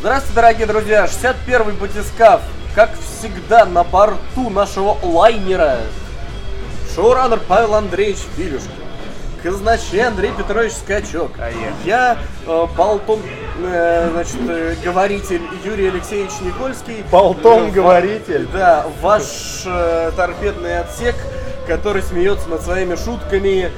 Здравствуйте, дорогие друзья! 61-й батискаф, как всегда, на борту нашего лайнера. Шоураннер Павел Андреевич Филюшкин. Казначей Андрей Петрович Скачок. А я? Я э, болтон, э, значит, э, говоритель Юрий Алексеевич Никольский. Болтон-говоритель. Да, ваш э, торпедный отсек, который смеется над своими шутками.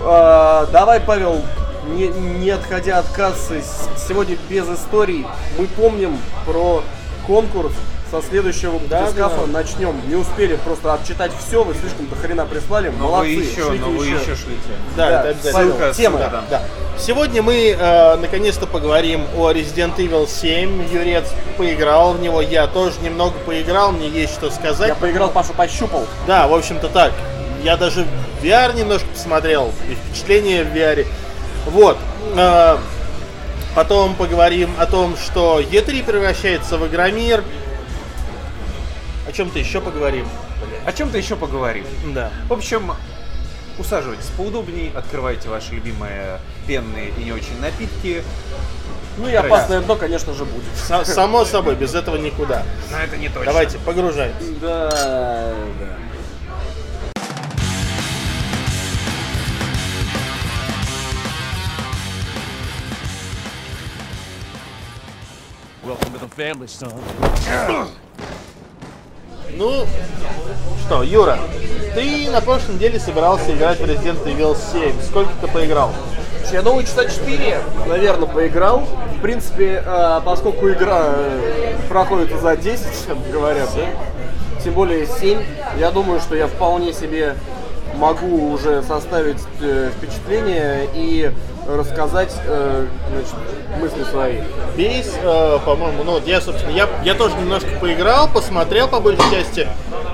Э, давай, Павел, не, не отходя от кассы, сегодня без историй. Мы помним про конкурс со следующего Да, батискафа да. начнем. Не успели просто отчитать все, вы слишком до хрена прислали. Но Молодцы, вы еще, шлите но вы еще. шлите. Да, Да, это обязательно. Павел, тема. ссылка, Да. Сегодня мы э, наконец-то поговорим о Resident Evil 7. Юрец поиграл в него, я тоже немного поиграл, мне есть что сказать. Я поиграл, Пашу пощупал. Да, в общем-то так. Я даже VR немножко посмотрел, и впечатление в VR. Вот. Э, потом поговорим о том, что E3 превращается в Игромир. О чем-то еще поговорим. О чем-то еще поговорим. Да. В общем, усаживайтесь поудобнее, открывайте ваши любимые пенные и не очень напитки. Ну и опасное дно, конечно же, будет. Са- само собой, без этого никуда. Но это не точно. Давайте, погружаемся. Да, да. Ну, что, Юра, ты на прошлой неделе собирался играть в Resident Evil 7. Сколько ты поиграл? Я думаю, часа 4, наверное, поиграл. В принципе, э, поскольку игра э, проходит за 10, говорят, да? Тем более 7, я думаю, что я вполне себе могу уже составить э, впечатление и рассказать э, значит, мысли свои. Весь, э, по-моему, ну вот я, собственно, я, я тоже немножко поиграл, посмотрел по большей части.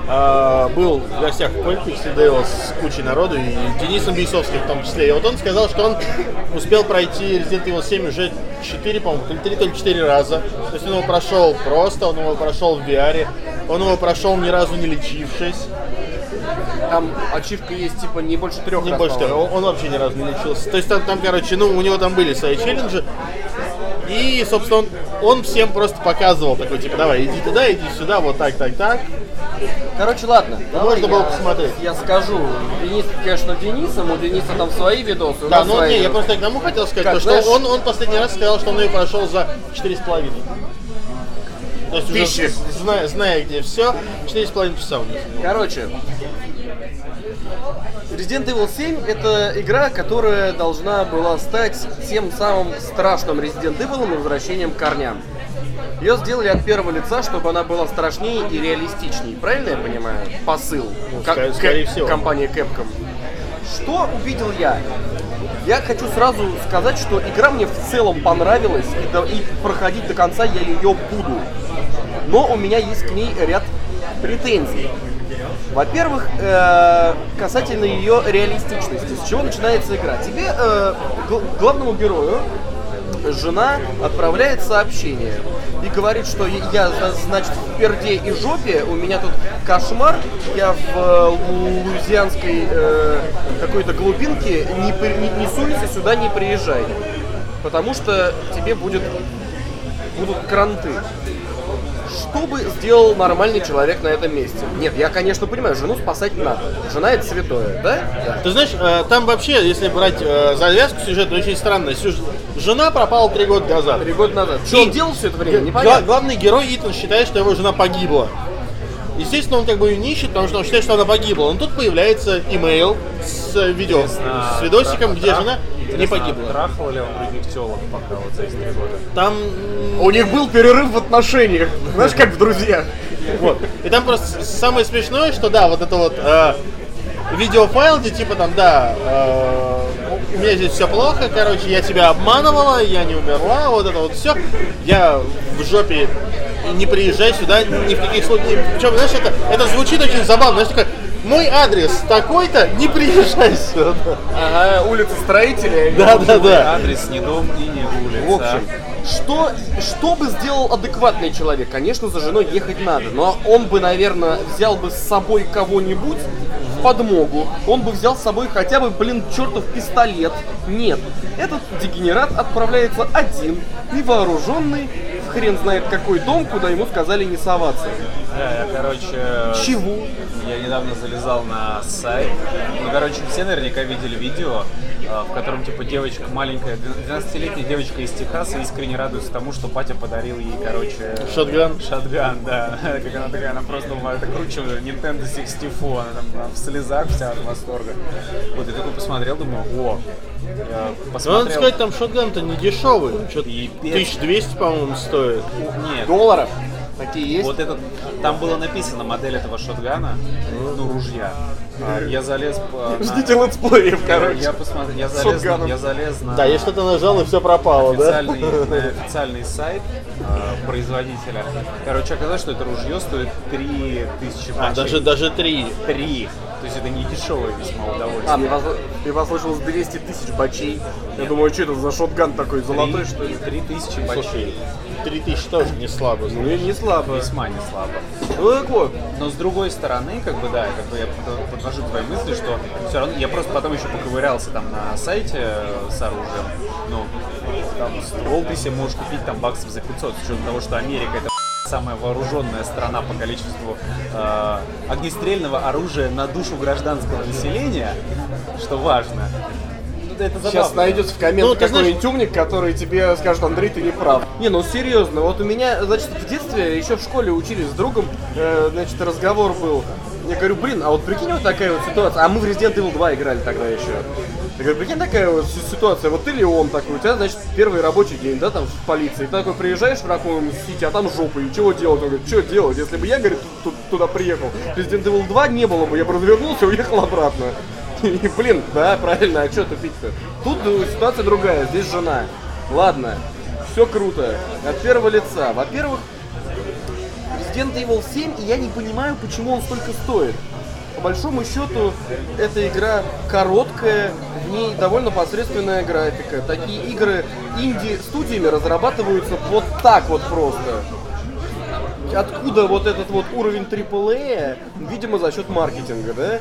Э, был в гостях в Politics Devil с кучей народу, и Денисом Бейсовским в том числе. И вот он сказал, что он успел пройти Resident Evil 7 уже 4, по-моему, то ли 3, то ли 4 раза. То есть он его прошел просто, он его прошел в VR, он его прошел ни разу не лечившись. Там ачивка есть типа не больше трех Не раз, больше по-моему. того, он вообще ни разу не лечился. То есть там, там, короче, ну, у него там были свои челленджи. И, собственно, он, он всем просто показывал такой, типа, давай, иди туда, иди сюда, вот так, так, так. Короче, ладно. давай Можно было я- посмотреть. Я скажу. Денис, конечно, Денисом, у Дениса там свои видосы. Да, ну не, я видосы. просто к тому хотел сказать, Как, то, что знаешь- он, он последний раз сказал, что он ее прошел за 4,5. То есть уже Тысячи. зная, зная где все, 4,5 часа у него. Короче, Resident Evil 7 это игра, которая должна была стать тем самым страшным Resident Evil и возвращением к корням. Ее сделали от первого лица, чтобы она была страшнее и реалистичнее. Правильно я понимаю? Посыл. Ко- скорее- к- скорее всего. Компания Capcom. Что увидел я? Я хочу сразу сказать, что игра мне в целом понравилась, и, до- и проходить до конца я ее буду. Но у меня есть к ней ряд претензий. Во-первых, э, касательно ее реалистичности. С чего начинается игра? Тебе, э, гл- главному герою, жена отправляет сообщение и говорит, что я, зна- значит, в перде и жопе, у меня тут кошмар, я в э, луизианской э, какой-то глубинке, не, не, не суйся сюда, не приезжай, потому что тебе будет, будут кранты. Что бы сделал нормальный человек на этом месте? Нет, я, конечно, понимаю, жену спасать надо. Жена это святое, да? Да. Ты знаешь, э, там вообще, если брать э, завязку сюжета, очень странно. Жена пропала три года назад. Три года назад. Что И он делал все это время? Непонятно. главный герой Итан считает, что его жена погибла. Естественно, он как бы ее не ищет, потому что он считает, что она погибла. Но тут появляется имейл с видео, с видосиком, где жена не погибла. Трахал ли он других телок пока вот за эти три года? Там, У них был перерыв в отношениях. Знаешь, как в друзьях. вот. И там просто самое смешное, что да, вот это вот э, видеофайл, где типа там, да, э, у меня здесь все плохо, короче, я тебя обманывала, я не умерла, вот это вот все. Я в жопе не приезжай сюда ни в каких случаях. Причем, знаешь, это, это звучит очень забавно. Знаешь, такой, мой адрес такой-то, не приезжай сюда. Ага, улица строителей. Да, да, да. Адрес не дом и не улица. В общем, что, что бы сделал адекватный человек? Конечно, за женой ехать надо, но он бы, наверное, взял бы с собой кого-нибудь в подмогу. Он бы взял с собой хотя бы, блин, чертов пистолет. Нет, этот дегенерат отправляется один, невооруженный, в хрен знает какой дом, куда ему сказали не соваться. Да, я, короче... Чего? Я недавно залезал на сайт. Ну, короче, все наверняка видели видео, в котором, типа, девочка маленькая, 12-летняя девочка из Техаса искренне радуется тому, что батя подарил ей, короче... Шотган? Шотган, да. Как она такая, она просто думала, это круче Nintendo 64, она там в слезах вся от восторга. Вот, я такой посмотрел, думаю, о, я посмотрел... надо сказать, там шотган-то не дешевый. Что-то И 1200, по-моему, стоит. Нет, Долларов? Такие есть? Вот этот, там было написано модель этого шотгана, ну, ружья. А, а, я залез на... Ждите летсплеев, короче. Я посмотрел, я залез, на, я залез на... Да, я что-то нажал, и все пропало, официальный, да? На официальный сайт а, производителя. Короче, оказалось, что это ружье стоит 3000 тысячи. А, даже, даже 3. 3. То есть это не дешевое весьма удовольствие. А, мне вас, я послышал 200 тысяч бачей. Я думаю, что это за шотган такой, золотой, 3, что ли? 3 тысячи бачей. 3000 тоже не слабо. Ну, и не слабо. Весьма не слабо. Ну, так вот. Но с другой стороны, как бы, да, как бы я подвожу твои мысли, что все равно я просто потом еще поковырялся там на сайте э, с оружием. Ну, там ствол ты себе можешь купить там баксов за 500, с учетом того, что Америка это самая вооруженная страна по количеству э, огнестрельного оружия на душу гражданского населения, что важно. Это забавно. сейчас найдется в комментах Ну, какой-нибудь умник, который тебе скажет, Андрей, ты не прав. Не, ну серьезно, вот у меня, значит, в детстве, еще в школе учились с другом, э, значит, разговор был. Я говорю, блин, а вот прикинь, вот такая вот ситуация. А мы в Resident Evil 2 играли тогда еще. Я говорю, прикинь, такая вот си- ситуация, вот ты или он такой, у тебя, значит, первый рабочий день, да, там, в полиции, ты такой приезжаешь в Ракун Сити, а там жопа, и чего делать? Он говорит, что делать? Если бы я, говорит, туда приехал, Resident Evil 2 не было бы, я бы развернулся и уехал обратно. И, блин, да, правильно, а что тупить-то? Тут ситуация другая, здесь жена. Ладно, все круто. От первого лица. Во-первых, Resident Evil 7, и я не понимаю, почему он столько стоит. По большому счету, эта игра короткая, в ней довольно посредственная графика. Такие игры инди-студиями разрабатываются вот так вот просто. Откуда вот этот вот уровень AAA? Видимо, за счет маркетинга, да?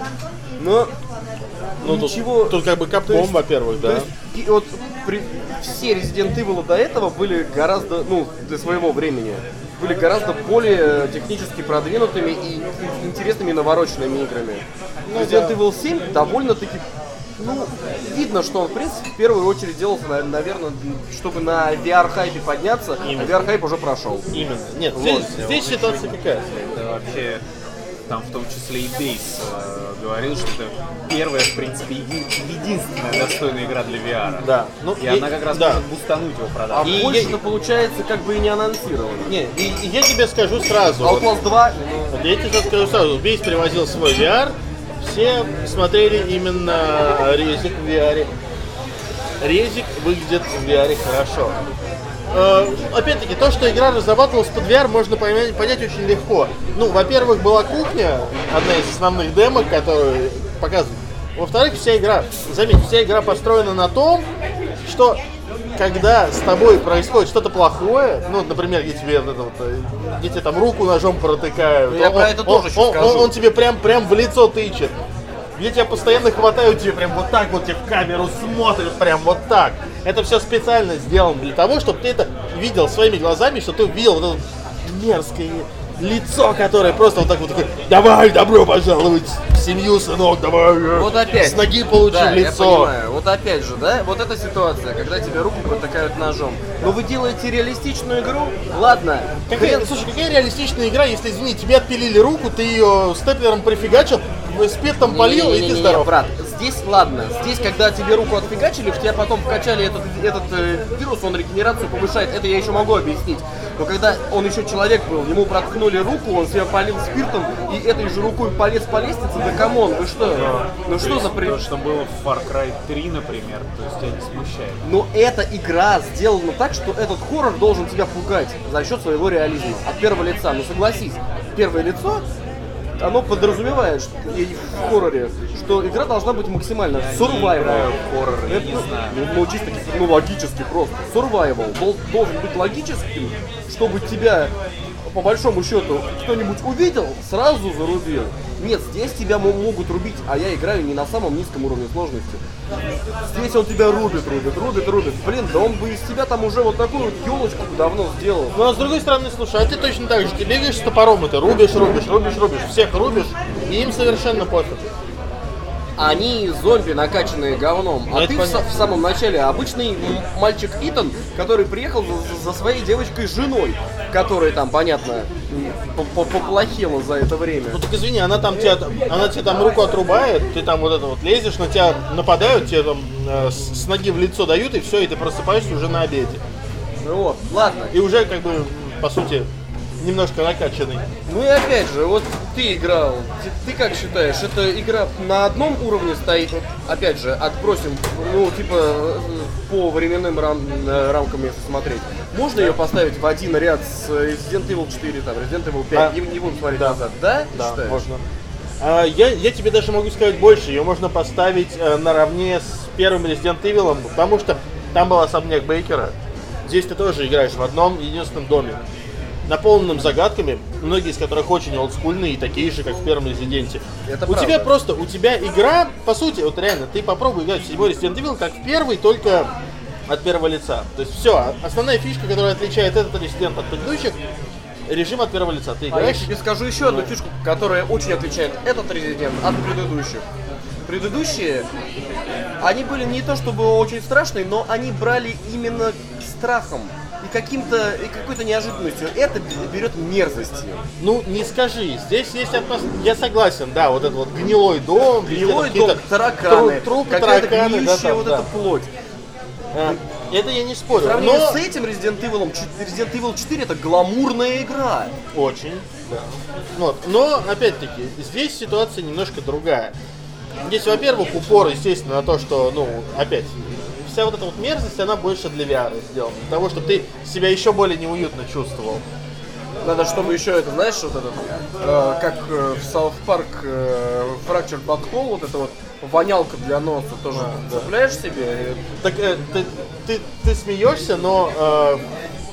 Но Ну, тут, ничего... тут как бы капком, во-первых, да. есть, и вот при- все Resident Evil до этого были гораздо, ну, для своего времени, были гораздо более технически продвинутыми и ин- интересными навороченными играми. Resident Evil 7 довольно-таки, ну, видно, что он, в принципе, в первую очередь делался, наверное, чтобы на VR-хайпе подняться, а VR-хайп уже прошел. Именно. Нет, здесь, здесь ситуация какая? Это вообще там в том числе и Дейс э, говорил, что это первая, в принципе, еди- единственная достойная игра для VR. Да. Ну, И она как раз да. может бустануть его А продажу. И больше-то я- получается как бы и не анонсировано. Не, и, и я тебе скажу сразу. вот- Outlast 2, Вот я тебе скажу сразу, Бейс привозил свой VR, все смотрели именно резик в VR. Резик выглядит в VR хорошо. Э, Опять-таки, то, что игра разрабатывалась под VR, можно понять, понять очень легко. Ну, во-первых, была кухня, одна из основных демок, которую показывают. Во-вторых, вся игра, заметь, вся игра построена на том, что когда с тобой происходит что-то плохое, ну, например, где тебе, вот вот, э, где тебе там руку ножом протыкают, Ну, я он- про это он- тоже еще он- скажу. он- он тебе прям, прям в лицо тычет. Где тебя постоянно хватают, тебе прям вот так вот тебе в камеру смотрят, прям вот так. Это все специально сделано для того, чтобы ты это видел своими глазами, что ты увидел вот это мерзкое лицо, которое просто вот так вот такое, давай, добро пожаловать в семью, сынок, давай. э, Вот опять. С ноги получи да, в я лицо. понимаю. Вот опять же, да, вот эта ситуация, когда тебе руку протыкают ножом. Но вы делаете реалистичную игру? Ладно. Какая, хрен- слушай, какая реалистичная игра, если, извини, тебе отпилили руку, ты ее степлером прифигачил, спиртом полил, и ты здоров. брат, здесь ладно, здесь, когда тебе руку отфигачили, в тебя потом вкачали этот, этот э, вирус, он регенерацию повышает, это я еще могу объяснить. Но когда он еще человек был, ему проткнули руку, он себя полил спиртом, и этой же рукой полез по лестнице, да come on, вы что? Ну что за при... То, что было в Far Cry 3, например, то есть тебя не смущает. Но эта игра сделана так, что этот хоррор должен тебя пугать за счет своего реализма от первого лица. Ну согласись, первое лицо, оно подразумевает что, и в хорроре, что игра должна быть максимально survival. хоррор, я Это, не ну, знаю. Ну, ну, чисто ну, логически просто. Survival дол- должен быть логическим, чтобы тебя, по большому счету, кто-нибудь увидел, сразу зарубил. Нет, здесь тебя мо- могут рубить, а я играю не на самом низком уровне сложности. Здесь он тебя рубит, рубит, рубит, рубит. Блин, да он бы из тебя там уже вот такую вот елочку давно сделал. Ну а с другой стороны, слушай, а ты точно так же, ты бегаешь с топором, и ты рубишь, рубишь, рубишь, рубишь, всех рубишь, и им совершенно пофиг. Они зомби, накачанные говном. Ну, А это ты в, понятно. в самом начале обычный мальчик Итан, который приехал за, за своей девочкой женой, которая там, понятно, поплохела за это время. Ну так извини, она там тебя, она тебе там руку отрубает, ты там вот это вот лезешь, на тебя нападают, тебе там э, с, ноги в лицо дают, и все, и ты просыпаешься уже на обеде. Ну вот, ладно. И уже как бы, по сути, немножко накачанный. Ну и опять же, вот ты играл, ты, ты как считаешь, эта игра на одном уровне стоит, опять же, отбросим, ну типа э, по временным рам- э, рамкам если смотреть, можно ее поставить в один ряд с Resident Evil 4, там, Resident Evil 5, Да. не, не будем смотреть назад, да? Ты Да, считаешь? можно. А, я, я тебе даже могу сказать больше. Ее можно поставить э, наравне с первым Resident Evil, потому что там был особняк Бейкера. Здесь ты тоже играешь в одном единственном доме, наполненном загадками, многие из которых очень олдскульные и такие же, как в первом Резиденте. Это у правда. тебя просто, у тебя игра, по сути, вот реально, ты попробуй играть в седьмой Resident Evil как в первый, только от первого лица. То есть все, основная фишка, которая отличает этот Resident от предыдущих, режим от первого лица. Ты А я играешь тебе скажу еще одну фишку, которая очень отличает этот резидент от предыдущих. Предыдущие, они были не то чтобы очень страшные, но они брали именно страхом каким-то и какой-то неожиданностью. Это берет мерзостью. Ну, не скажи, здесь есть атмосфера. Я согласен, да, вот этот вот гнилой дом, Гнилой дом, тараканы, тру- трупы, тараканы, да, там, вот да. эта плоть. Э, Это я не спорю, В сравнении но с этим Resident Evil, Resident Evil 4 это гламурная игра. очень, да. Вот. Но, опять-таки, здесь ситуация немножко другая. Здесь, во-первых, упор, естественно, на то, что, ну, опять, вся вот эта вот мерзость, она больше для VR сделана. Для того, чтобы ты себя еще более неуютно чувствовал. Надо, чтобы еще это, знаешь, вот этот, э, как э, в South Park э, Fractured But Whole, вот эта вот вонялка для носа тоже цепляешь себе. Так э, ты, ты, ты смеешься, но э,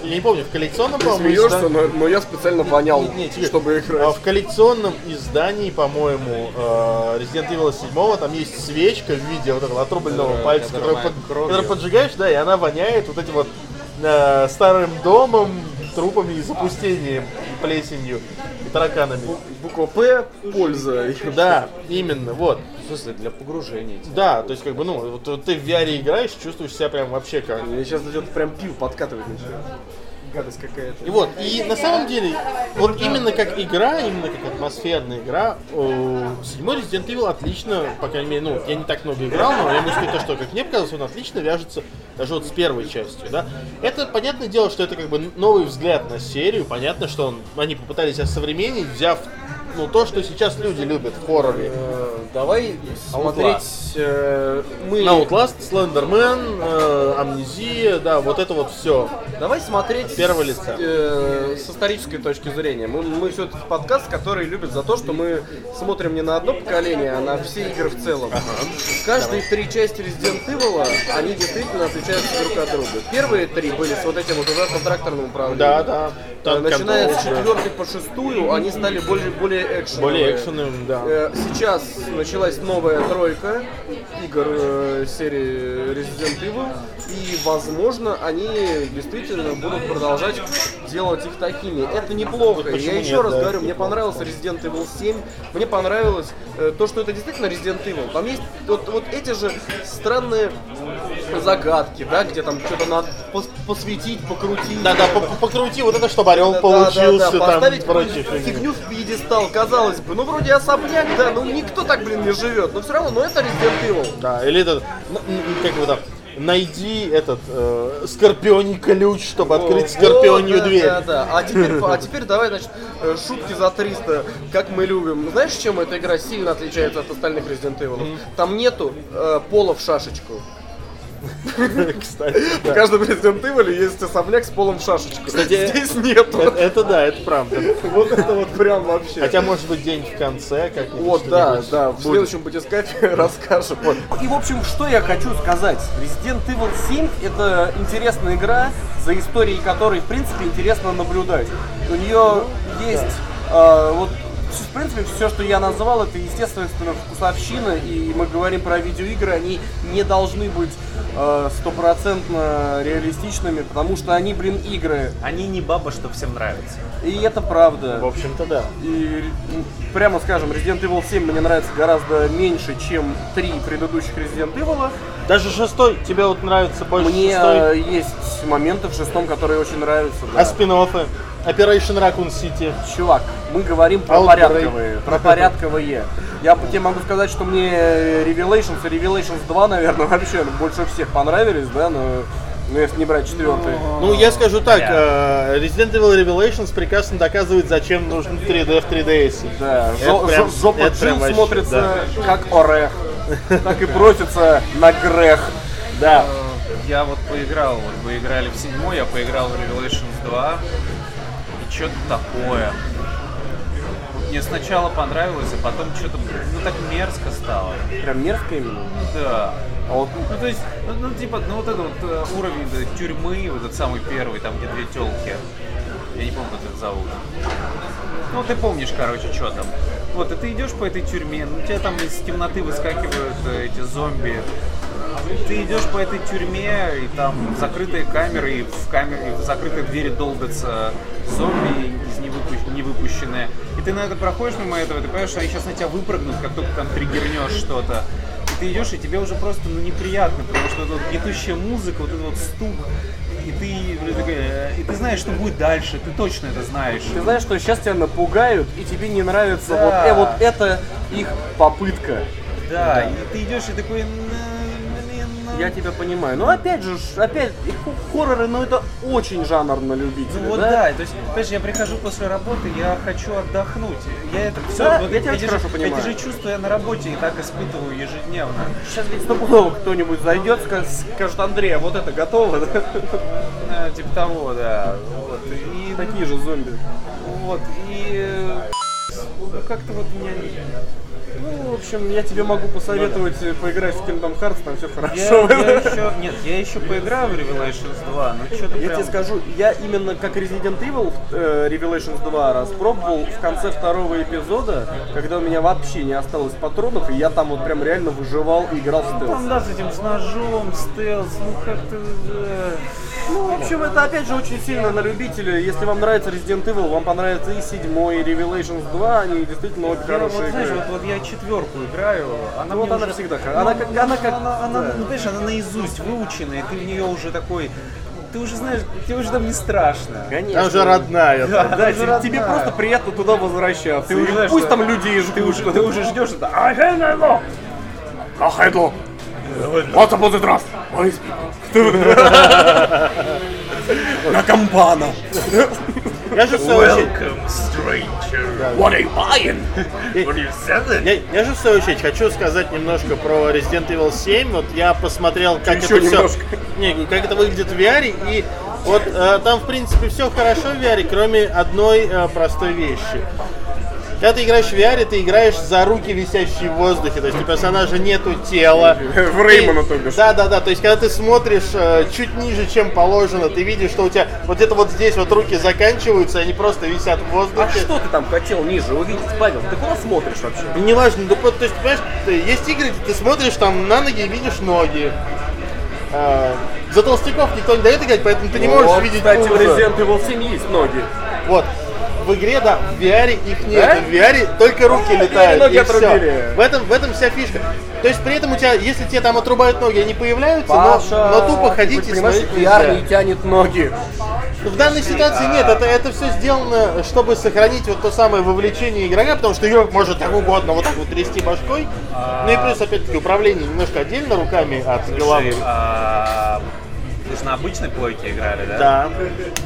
я не помню, в коллекционном, Ты по-моему, смеешься, изда- но, но я специально вонял, Не, не, тебе- чтобы А играть. в коллекционном издании, по-моему, э, Resident Evil 7 там есть свечка в виде вот этого отрубленного Да, пальца, воняет под- которую поджигаешь, да, и она воняет вот этим вот э, старым домом, трупами и запустением, и плесенью, и тараканами. Буква П – польза. Да, именно, вот. В смысле, для погружения. типа. Да, то есть как бы, ну, вот, вот ты в VR играешь, чувствуешь себя прям вообще как Мне сейчас идет прям пиво подкатывать начинает. Гадость какая-то. И вот, и на самом деле, вот именно как игра, именно как атмосферная игра, седьмой Resident Evil отлично, по крайней мере, ну, я не так много играл, но я могу сказать то, что, как мне показалось, он отлично вяжется даже вот с первой частью, да. Это, понятное дело, что это как бы новый взгляд на серию, понятно, что он, они попытались осовременить, взяв, ну, то, что сейчас люди любят в хорроре. Э, Давай смотреть... э, Мы... Outlast, э, Амнезия, да, вот это вот все. Давай смотреть первого с- лица. э, с исторической точки зрения. Мы, мы все-таки подкаст, который любит за то, что мы смотрим не на одно поколение, а на все игры в целом. Каждые три части Resident Evil, они действительно отличаются друг от друга. Первые три были с вот этим вот ужасным тракторным управлением. Да, да. Э, Там Начиная с четвертой по шестую, они стали более, более экшеновые. Более экшеновым, да. Э, Сейчас началась новая тройка игр э, серии Resident Evil, и, возможно, они действительно будут продолжать делать их такими. Это неплохо. Вот почему Я еще нет, раз да, говорю, это мне понравился Resident Evil 7, мне понравилось э, то, что это действительно Resident Evil. Там есть вот, вот эти же странные загадки, да, где там что-то надо пос- посветить, покрутить. Да-да, по- по- покрути вот это, чтобы орел Да, получился, да, да, там, поставить прочее. фигню в пьедестал, казалось бы. Ну, вроде особняк, да, ну никто так, блин, не живет. Но все равно, ну это Resident Evil. Да, или н- как его там, найди этот э, скорпионий ключ, чтобы открыть О, скорпионью да, дверь. Да, да. А теперь, а теперь давай, значит, э, шутки за 300, как мы любим. Знаешь, чем эта игра сильно отличается от остальных Resident Evil? Там нету э, пола в шашечку. Кстати, В каждом Resident Evil есть особняк с полом шашечку. Кстати, Здесь нету. Это, это да, это правда. Вот это вот прям вообще. Хотя, может быть, день в конце, как Вот, да, да, в следующем батискафе расскажем. И, в общем, что я хочу сказать. Resident Evil 7 — это интересная игра, за историей которой, в принципе, интересно наблюдать. У нее есть а, вот в принципе, все, что я назвал, это, естественно, вкусовщина, и мы говорим про видеоигры, они не должны быть э, стопроцентно реалистичными, потому что они, блин, игры. Они не баба, что всем нравится. И это правда. В общем-то, да. И, прямо скажем, Resident Evil 7 мне нравится гораздо меньше, чем три предыдущих Resident Evil. Даже шестой тебе вот нравится больше Мне шестой? э, есть моменты в шестом, которые очень нравятся. да. А спин Operation Raccoon City. Чувак, мы говорим про Outbreak. порядковые, про порядковые. Я тебе могу сказать, что мне Revelations и Revelations 2, наверное, вообще больше всех понравились, да, но, ну, если не брать четвертый. Ну, я скажу так, э, Resident Evil Revelations прекрасно доказывает, зачем нужен 3D в 3DS. Да, Это жо- прям- жо- жопа это прям Джилл смотрится как орех, так и просится на грех. Да. Э, Я вот поиграл, вот вы играли в седьмой, я поиграл в Revelations 2. Что-то такое. Мне сначала понравилось, а потом что-то ну так мерзко стало. Прям мерзко именно. Ну да. А вот Ну то есть, ну, ну, типа, ну вот это вот э, уровень да, тюрьмы, вот этот самый первый, там где две телки. Я не помню, как их зовут. Ну ты помнишь, короче, что там. Вот, и ты идешь по этой тюрьме, ну тебя там из темноты выскакивают э, эти зомби. Ты идешь по этой тюрьме, и там закрытые камеры, и в камере, и в закрытые двери долбятся зомби из невыпу- невыпущенные. И ты на это проходишь мимо этого, ты понимаешь, что они сейчас на тебя выпрыгнут, как только там триггернешь что-то. Ты идешь, и тебе уже просто ну, неприятно, потому что вот гнетущая музыка, вот этот вот стук, и ты, э, и ты знаешь, что будет дальше, ты точно это знаешь. ты знаешь, что сейчас тебя напугают, и тебе не нравится Да. вот, э, вот это их попытка. Да, и ты идешь и такой. Я тебя понимаю. Но опять же, опять, хорроры, ну это очень жанр на любителя, Ну вот да? да, то есть, понимаешь, я прихожу после работы, я хочу отдохнуть. Я это все, Да, вот я тебя эти очень же- хорошо понимаю. Эти же чувства я на работе и так испытываю ежедневно. Сейчас ведь стопудово кто-нибудь зайдет, ска- скажет, Андрей, а вот это готово, да? Э, Типа того, да. Вот. И Такие же зомби. вот, и ну, как-то вот меня Ну, в общем, я тебе могу посоветовать э, поиграть в Kingdom Hearts, там все Я, хорошо. я еще, нет, я еще поиграю в Revelations 2, но что-то Я прям... тебе скажу, я именно как Resident Evil э, Revelations 2 распробовал в конце второго эпизода, когда у меня вообще не осталось патронов, и я там вот прям реально выживал и играл в Там, стелс. да, с этим, с ножом, стелс, ну как-то... э, Ну, в общем, это опять же очень сильно на любителя. Если вам нравится Resident Evil, вам понравится и 7, и Revelations 2, они действительно обе Я, вот, хорошие знаешь, игры. вот, вот я четверку играю, она Ну, вот мне она уже- всегда х- она как- она как- она, она, да. ну, понимаешь, она наизусть выучена, и ты в нее уже такой, ты уже знаешь, тебе уже там не страшно. Конечно. Она уже родная. Да, Да, она тебе, уже тебе родная. просто приятно туда возвращаться. Ты уже знаешь, пусть что- там люди и Ты уже, ты уже ждешь это. А Ахенело! Вот это будет раз! На кампана! Я же в свою очередь, What are you buying? я, я же в свою очередь хочу сказать немножко про Resident Evil 7. Вот я посмотрел, как Еще это немножко. все, не, как это выглядит в VR, и вот э, там в принципе все хорошо в VR, кроме одной э, простой вещи. Когда ты играешь в VR, ты играешь за руки, висящие в воздухе. То есть у персонажа нету тела. В Реймана, то бишь. Да, да, да. То есть, когда ты смотришь э, чуть ниже, чем положено, ты видишь, что у тебя вот где-то вот здесь вот руки заканчиваются, они просто висят в воздухе. А что ты там хотел ниже увидеть, Павел? Ты куда смотришь вообще? Ну, Неважно, да, вот, то есть, понимаешь, есть игры, где ты смотришь там на ноги и видишь ноги. А, за толстяков никто не дает играть, поэтому ты не можешь Вот, видеть кстати, в. Resident Evil 7 есть ноги. Вот. В игре, да, в VR их нет. Да? В VR только руки А, летают. ноги и отрубили. В этом, в этом вся фишка. То есть при этом у тебя, если тебе там отрубают ноги, они появляются, но, Паша, но тупо ты ходить хоть и смотреть VR не тянет ноги. В данной ситуации нет, это, это все сделано, чтобы сохранить вот то самое вовлечение игрока, потому что игрок может так угодно вот так вот трясти башкой. Ну и плюс, опять-таки, управление немножко отдельно руками от головы. Вы же на обычной плойке играли, да? Да.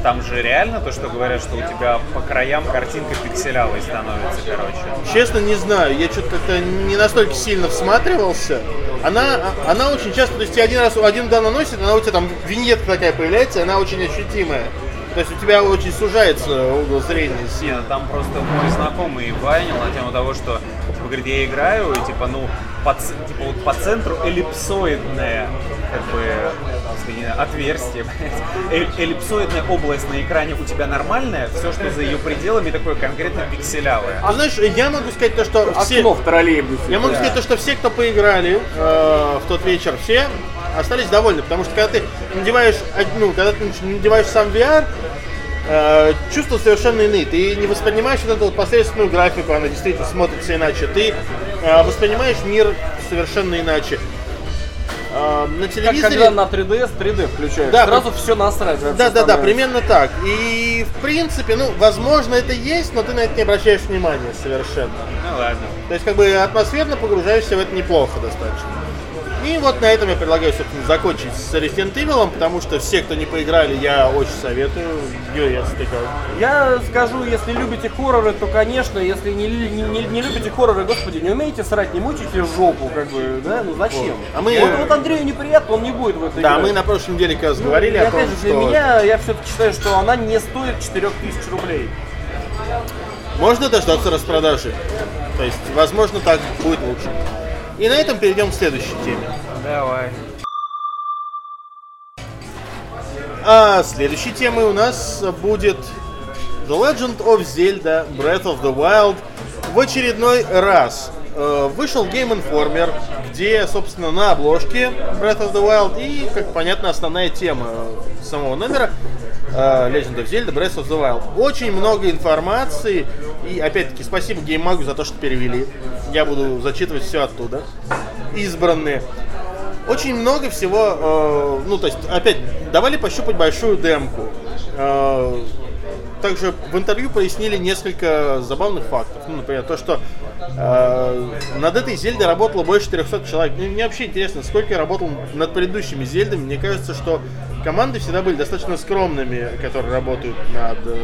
Там же реально то, что говорят, что у тебя по краям картинка пикселявой становится, короче. Честно, не знаю, я что-то как-то не настолько сильно всматривался. Она, а- она очень часто, то есть тебе один раз один удар наносит, она у тебя там виньетка такая появляется, она очень ощутимая. То есть у тебя очень сужается угол зрения Не, ну там просто мой знакомый вайнил на тему того, что, типа, говорит, я играю, и, типа, ну, по, типа, вот по центру эллипсоидная, как бы, отверстие, эллипсоидная область на экране у тебя нормальная, все, что за ее пределами, такое конкретно пикселявое. А знаешь, я могу сказать то, что все... Окно в троллейбусе. Я могу сказать то, что все, кто поиграли э, в тот вечер, все остались довольны, потому что когда ты надеваешь, ну, когда ты надеваешь сам VR, э, чувства совершенно иные. Ты не воспринимаешь вот эту вот посредственную графику, она действительно смотрится иначе. Ты э, воспринимаешь мир совершенно иначе. Э, на Как телевизоре... когда на 3DS 3D включаешь. Да, Сразу все насрать. Да, да, да, примерно так. И в принципе, ну, возможно, это есть, но ты на это не обращаешь внимания совершенно. Ну ладно. То есть, как бы атмосферно погружаешься в это неплохо достаточно. И вот на этом я предлагаю, собственно, закончить с Resident Evil, потому что все, кто не поиграли, я очень советую. Юрий, я ты как? Я скажу, если любите хорроры, то конечно, если не, не, не- не любите хорроры, господи, не умеете срать, не мучите жопу, как бы, да, ну зачем? А мы- вот, вот Андрею неприятно, он не будет в это Да, играть. мы на прошлой неделе как раз Ну, говорили и о том, опять же, для что меня, я все-таки считаю, что она не стоит 4000 рублей. можно дождаться распродажи. То есть, возможно, так будет лучше. И на этом перейдем к следующей теме. Давай. А следующей темой у нас будет The Legend of Zelda Breath of the Wild в очередной раз. Э, Вышел Game Informer, где, собственно, на обложке Breath of the Wild и, как понятно, основная тема самого номера э, Legend of Zelda Breath of the Wild. Очень много информации, и, опять-таки, спасибо GameMag за то, что перевели. Я буду зачитывать все оттуда. Избранные. Очень много всего, э, ну, то есть, опять, давали пощупать большую демку. Также в интервью пояснили несколько забавных фактов. Ну, например, то, что над этой Зельдой работало больше 400 человек. Ну, мне вообще интересно, сколько я работал над предыдущими Зельдами. Мне кажется, что команды всегда были достаточно скромными, которые работают над, э,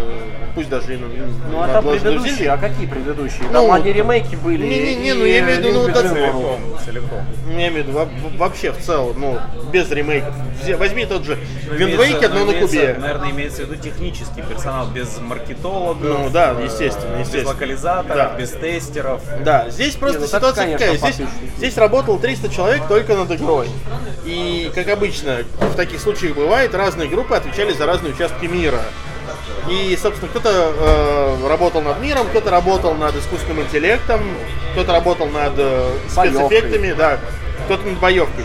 пусть даже и на, Ну а над там предыдущие, Zelda. а какие предыдущие? Ну, там одни ремейки были. не-не-не, и, ну, я имею в виду, ну, так-. Целиком, целиком. Я имею в виду, во- вообще в целом, ну, без ремейков. Возьми тот же Wind Имеется- Waker, но на кубе. Наверное, имеется в виду технический персонал, без маркетологов. Ну да, э, естественно, Без естественно. локализаторов, Да. без тестеров. Да, здесь просто Не, ну так, ситуация конечно, какая. Здесь, здесь работало 300 человек только над игрой. И, как обычно, в таких случаях бывает, разные группы отвечали за разные участки мира. И, собственно, кто-то э, работал над миром, кто-то работал над искусственным интеллектом, кто-то работал над э, спецэффектами, да, кто-то над боевкой.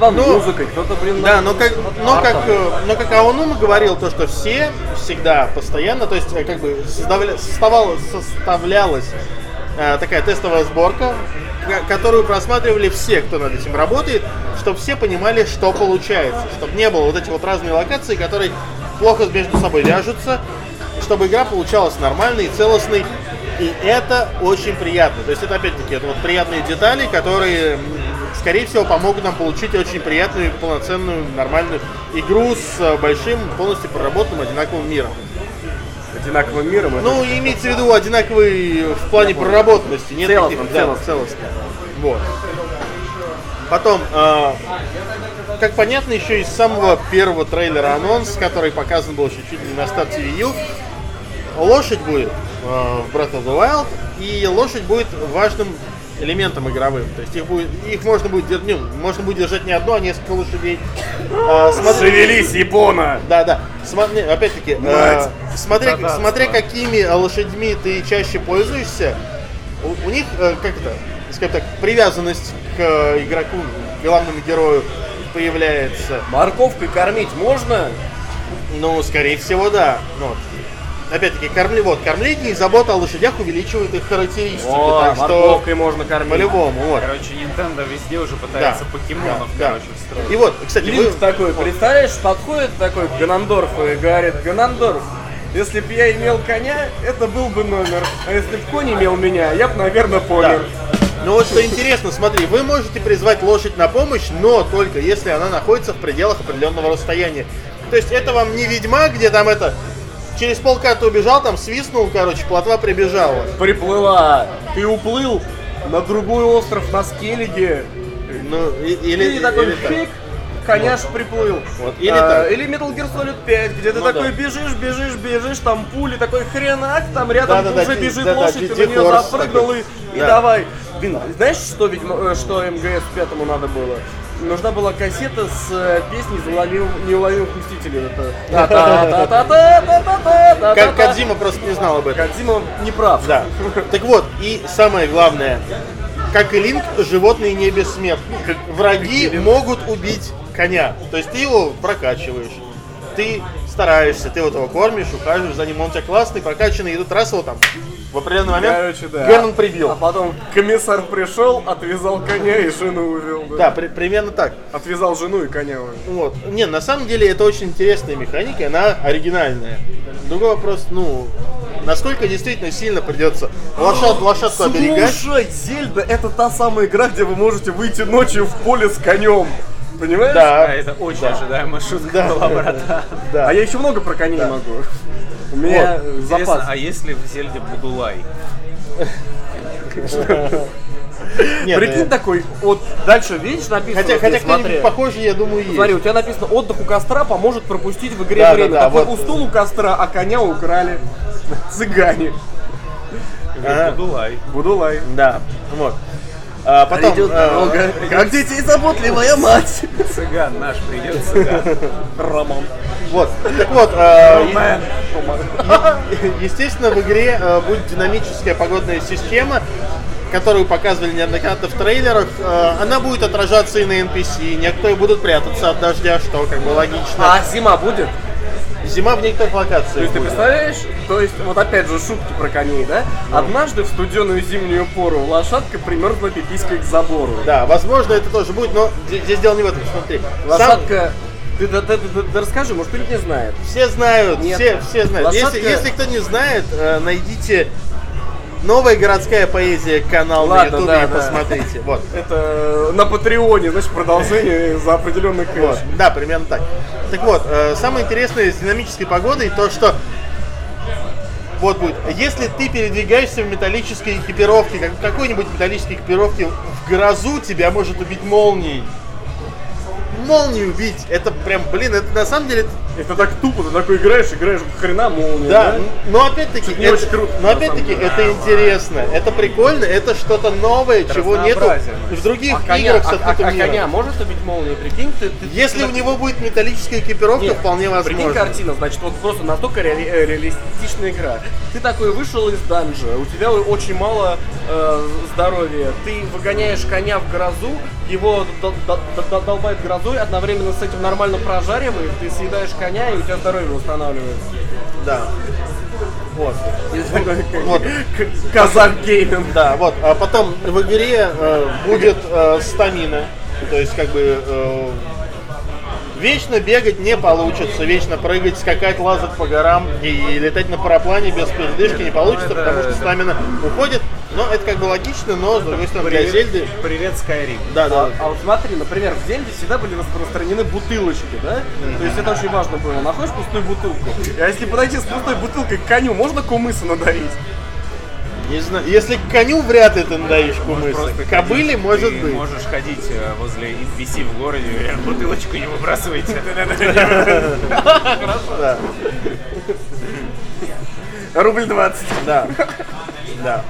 Над Ну, музыкой, кто-то, блин, Да, но как, над но как, э, но как Аонума говорил, то, что все всегда, постоянно, то есть э, как бы составля- составала- составлялась э, такая тестовая сборка, ко- которую просматривали все, кто над этим работает, чтобы все понимали, что получается, чтобы не было вот этих вот разные локации, которые плохо между собой вяжутся, чтобы игра получалась нормальной и целостной. И это очень приятно. То есть это опять-таки это вот приятные детали, которые, скорее всего, помогут нам получить очень приятную, полноценную, нормальную игру с э, большим, полностью проработанным одинаковым миром. одинаковым миром. это- Ну, имеется в виду одинаковый в плане проработанности, нет Целостно, таких, да, целостно. Вот. Потом, э, как понятно, еще из самого первого трейлера анонс, который показан был еще чуть ли не на старте Wii лошадь будет э, в Breath of the Wild, и лошадь будет важным элементом игровым. То есть их, будет, их можно будет держать, ну, можно будет держать не одну, а несколько лошадей. А, смотри- Шевелись, Япона! да, да. Смотри, опять-таки, э, Мать. смотря, Богатство. смотря какими лошадьми ты чаще пользуешься, у, у них, э, как это, скажем так, привязанность к игроку, к главному герою появляется. Морковкой кормить можно? Ну, скорее всего, да. Ну, вот. Опять-таки, кормли, вот, кормление и забота о лошадях увеличивает их характеристики. О, так что, можно кормить. по-любому, вот. Короче, Nintendo везде уже пытается Да, покемонов, да, короче, строить. И вот, кстати, вы... Линк такой, представляешь, подходит такой к Ганандорфу и говорит, Ганандорф, если б я имел коня, это был бы номер. А если б конь имел меня, я бы, наверное, Да. помер. Ну вот что интересно, смотри, вы можете призвать лошадь на помощь, но только если она находится в пределах определенного расстояния. То есть это вам не ведьма, где там это через полкарты убежал, там свистнул, короче, плотва прибежала. Приплыла. Ты уплыл на другой остров на Скеллиге. Ну, и- или, Или, такой или фиг, коняш приплыл. Вот, или А, так. или Metal Gear Solid 5, где ты Ну такой да. бежишь, бежишь, бежишь, там пули, такой хренак, там рядом Да-да-да, уже ди- бежит да-да, лошадь, ди- ты на нее запрыгнул и, такой. и Да. давай. Блин, знаешь, что, ведьма, э, что МГС пятому надо было? нужна была кассета с э, песней «Неуловимых мстителей». Это... Как Кадзима просто не знал об этом. Кадзима не прав. Да. Так вот, и самое главное, как и Линк, животные не бессмертны. Враги могут убить коня. То есть ты его прокачиваешь. Ты стараешься, ты вот его кормишь, ухаживаешь за ним, он у тебя классный, прокачанный, и тут раз его там в определенный момент Короче, да. Герман прибил. А потом комиссар пришел, отвязал коня и жену увел. Да, при- примерно так. Отвязал жену и коня увел. Вот. Не, на самом деле это очень интересная механика, она оригинальная. Другой вопрос, ну, насколько действительно сильно придется лошад, лошадку оберегать. Слушай, Зельда это та самая игра, где вы можете выйти ночью в поле с конем. Понимаешь? Да, А это очень ожидаемая шутка была, брата. да. А я еще много про коней не могу. У меня Интересно, запас. а если в Зельде Будулай? Нет, Прикинь э, такой, вот дальше видишь написано. Хотя, хотя кто-нибудь похожий, я думаю, есть. Смотри, у тебя написано отдых у костра поможет пропустить в игре Да, да, время. да, Такой вот. у стул у костра, а коня украли цыгане. Будулай. Будулай. Да, вот. А потом, Идет э, дорога, как детей заботливая мать. Цыган наш придет, цыган. Роман. вот, так вот, э, естественно, в игре э, будет динамическая погодная система, которую показывали неоднократно в трейлерах. Э, Она будет отражаться и на NPC, некоторые будут прятаться от дождя, что как бы логично. А зима будет? Зима в некоторых То локациях есть ты будет. представляешь, то есть вот опять же шутки про коней, да? Однажды в студеную зимнюю пору лошадка примерзла пипиской к забору. Да, возможно, это тоже будет, но здесь дело не в этом, смотри. Сам- Лошадка... Ты, да- да- да- да расскажи, может кто-нибудь не знает. Все знают, Нет. все, все знают. Лошадка- Если, если кто не знает, э, найдите новая городская поэзия канал Ладно, на ютубе да, да. посмотрите. Вот. Это на Патреоне, значит, продолжение за определенный кэш. Вот, да, примерно так. Так вот, э, самое интересное с динамической погодой то, что вот будет, если ты передвигаешься в металлической экипировке, как в какой-нибудь металлической экипировке, в грозу тебя может убить молнией. Молнию убить, это прям, блин, это на самом деле, это- так тупо, ты такой играешь, играешь, хрена молния, да, да? но опять-таки, не это, очень круто, но опять-таки, это интересно, это прикольно, это что-то новое, чего нету в других А коня, играх с а- а- а коня может убить молния? Прикинь, ты, ты- Если ты- у него будет металлическая экипировка, Нет, вполне возможно. Прикинь картина, значит, вот просто настолько реали- э, реалистичная игра. Ты такой вышел из данжа, у тебя очень мало э, здоровья, ты выгоняешь коня в грозу, его долбает грозой, одновременно с этим нормально прожариваешь, ты съедаешь коня, и у тебя здоровье восстанавливается. Да. Вот. Вот. Казах гейминг. Да, вот. А потом в игре э, будет э, стамина. То есть, как бы э, вечно бегать не получится, вечно прыгать, скакать, лазать по горам и, летать на параплане без передышки не получится, потому что стамина уходит. Но это как бы логично, но с другой стороны для Зельды. Привет, Skyrim. Да, да. А, а вот смотри, например, в Зельде всегда были распространены бутылочки, да? То есть это очень важно было. Находишь пустую бутылку. А если подойти с пустой бутылкой к коню, можно кумыса надавить? Не знаю. Если к коню вряд ли ты надаешь кумыса. Ходить, может быть. можешь ходить э, возле NPC в городе, бутылочку не выбрасывайте. Да. Рубль 20. Да. Да.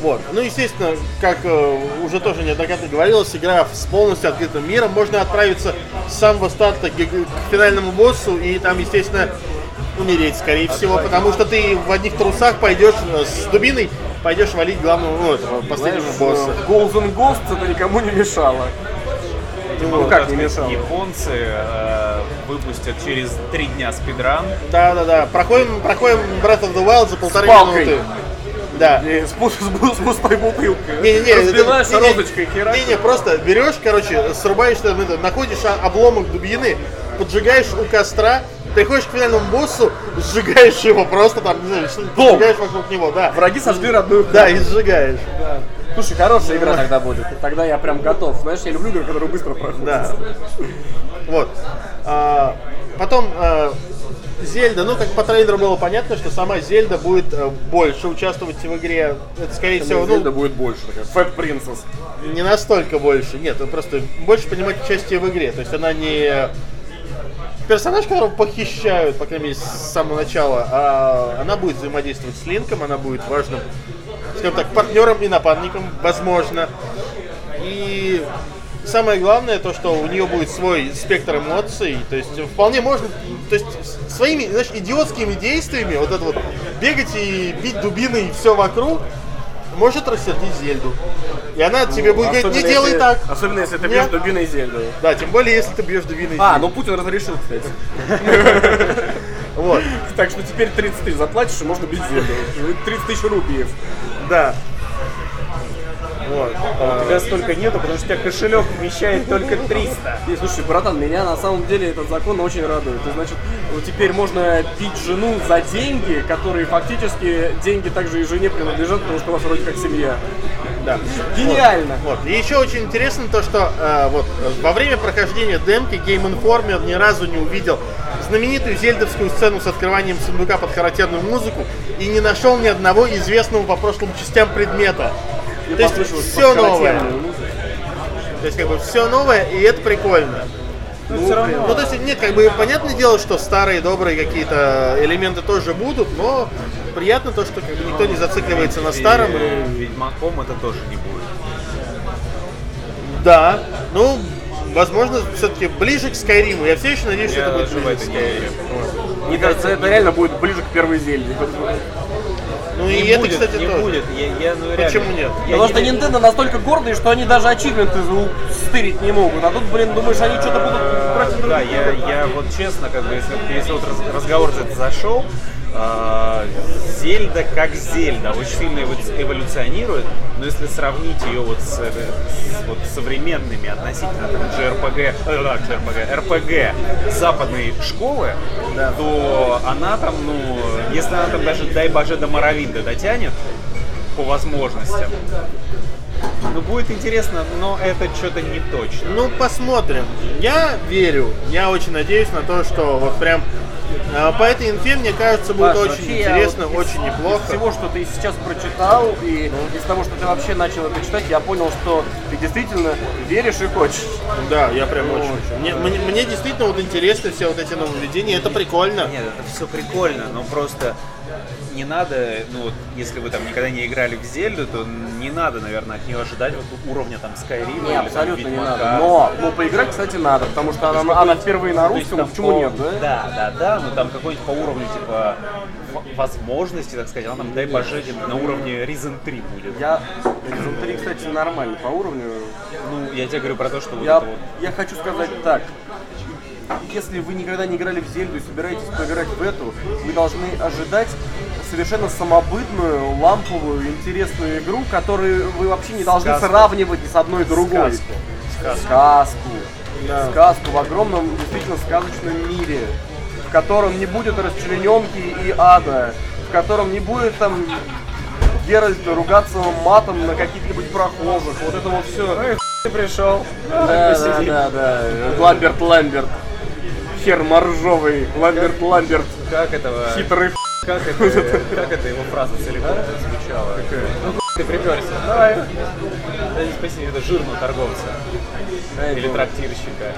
Вот. Ну, естественно, как э, уже тоже неоднократно говорилось, игра с полностью открытым миром. Можно отправиться с самого старта к, к финальному боссу и там, естественно, умереть, скорее всего, потому что ты в одних трусах пойдешь э, с дубиной, пойдешь валить главного, ну, этого, последнего босса. Golden Ghost это никому не мешало. Ну как не мешало? Японцы э, выпустят через три дня спидран. Да, да, да. Проходим, проходим Breath of the Wild за полторы минуты. Да. И с, с пу- с пустой бутылкой. Не-не-не, Разбиваешь это- розочкой херак. Не-не, просто берешь, короче, срубаешь, там, это, находишь обломок дубины, поджигаешь у костра, приходишь к финальному боссу, сжигаешь его просто там, не знаю, Дом. поджигаешь вокруг него, да. Враги сожгли родную Да, и сжигаешь. Слушай, хорошая игра тогда будет. Тогда я прям готов. Знаешь, я люблю игры, которые быстро проходят. Да. Вот. А, потом а, Зельда, ну как по трейлеру было понятно, что сама Зельда будет э, больше участвовать в игре. Это скорее всего, ну, Зельда будет больше. Фэт Принцесс. не настолько больше. Нет, он просто больше принимать участие в игре. То есть она не персонаж, которого похищают, по крайней мере, с самого начала, а она будет взаимодействовать с Линком, она будет важным, скажем так, партнером и напарником, возможно. И самое главное то, что у нее будет свой спектр эмоций. То есть вполне можно, то есть своими, знаешь, идиотскими действиями, вот это вот бегать и бить дубиной все вокруг, может рассердить Зельду. И она тебе будет говорить, не делай если- так. Особенно если ты Нет. бьешь дубиной Зельду. Да, тем более, если ты бьешь дубиной А, ну Путин разрешил, кстати. Вот. Так что теперь 30 тысяч заплатишь, и можно бить Зельду. 30 тысяч рупиев. Да. Вот. У тебя столько нету, потому что у тебя кошелек вмещает только 300. И, слушай, братан, меня на самом деле этот закон очень радует. И, значит, вот теперь можно бить жену за деньги, которые фактически деньги также и жене принадлежат, потому что у вас вроде как семья. Да. Гениально! Вот. И еще очень интересно то, что э, вот во время прохождения демки Game Informer ни разу не увидел знаменитую зельдовскую сцену с открыванием сундука под характерную музыку и не нашел ни одного известного по прошлым частям предмета. То есть все новое. То есть как бы все новое, и это прикольно. Ну, все равно. Ну, то есть, нет, как бы понятное дело, что старые добрые какие-то элементы тоже будут, но приятно то, что как бы никто не зацикливается на старом. И Ведьмаком это тоже не будет. Да, ну, возможно, все-таки ближе к Скайриму. Я все еще надеюсь, что Я это будет ближе к. Скайриму. Мне кажется, это реально будет ближе к первой Зельде. Ну и Не это, будет, кстати, не тоже. будет. Я, я, ну, реально, Почему нет? Я Потому что не- Nintendo настолько гордые, что они даже ачивменты стырить не могут. А тут, блин, думаешь, они что-то будут против Да, других я, я вот честно, как бы, если, если вот раз- разговор этот зашел, Зельда как Зельда очень сильно эво- эволюционирует, но если сравнить ее вот с, э, с вот современными относительно там, JRPG, э, да, JRPG, RPG западной школы, то она там, ну, если она там даже, дай боже, до Моровинда дотянет, по возможностям, ну, будет интересно, но это что-то не точно. Ну, посмотрим. Я верю, я очень надеюсь на то, что вот прям по этой инфе, мне кажется, будет Паш, очень интересно, вот из- очень неплохо. Из всего, что ты сейчас прочитал, и из того, что ты вообще начал это читать, я понял, что ты действительно веришь и хочешь. Да, я прям очень хочу. Мне, мне, мне действительно вот интересны все вот эти нововведения, это прикольно. Нет, это все прикольно, но просто не надо, ну вот, если вы там никогда не играли в Зельду, то не надо, наверное, от нее ожидать вот уровня там Скайрима Не, или там абсолютно не надо. Но, но поиграть, кстати, надо, потому что она, она впервые на есть русском, почему по- нет, да? Да, да, да, но там какой-нибудь по уровню, типа, возможности, так сказать, она там, дай боже, на уровне Risen 3 будет. Я Horizon 3, кстати, нормально по уровню. Ну, я тебе говорю про то, что вот Я, это вот я хочу сказать так. Если вы никогда не играли в Зельду и собираетесь поиграть в эту, вы должны ожидать совершенно самобытную, ламповую, интересную игру, которую вы вообще не должны Сказку. сравнивать ни с одной другой. Сказку. Сказку. Сказку. Сказку в огромном, действительно сказочном мире, в котором не будет расчлененки и ада, в котором не будет там Геральт ругаться матом на каких-нибудь прохожих. Вот это вот все. Ты пришел. Да, да, да, да. Ламберт Ламберт. Хер моржовый. Ламберт Ламберт. как этого... Хитрый Как это, как это его фраза целиком звучала? Ну, ты приперся. Давай. Да не спаси, это жирного торговца. Или трактирщика.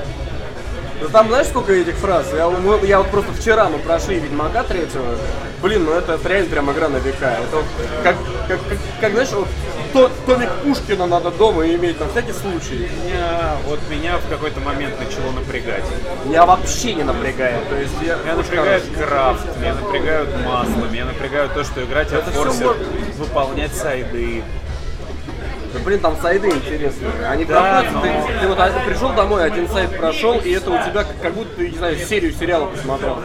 Ну там знаешь сколько этих фраз? Я, мы- я вот просто вчера мы прошли Ведьмака третьего. Блин, ну это, это реально прям игра на века. Это вот как, как, как, как, знаешь, вот то, томик Пушкина надо дома иметь на всякий случай. Меня, вот меня в какой-то момент начало напрягать. Я вообще не напрягает. То есть я Меня напрягает крафт, меня напрягают масла, меня напрягают то, что игра тебя Это всё форсит можно. выполнять сайды. Да, блин, там сайды интересные. Они Да, проходят, но- ты, ты вот а- пришел домой, один сайт прошел, и это у тебя как, будто ты, не знаю, серию сериала посмотрел.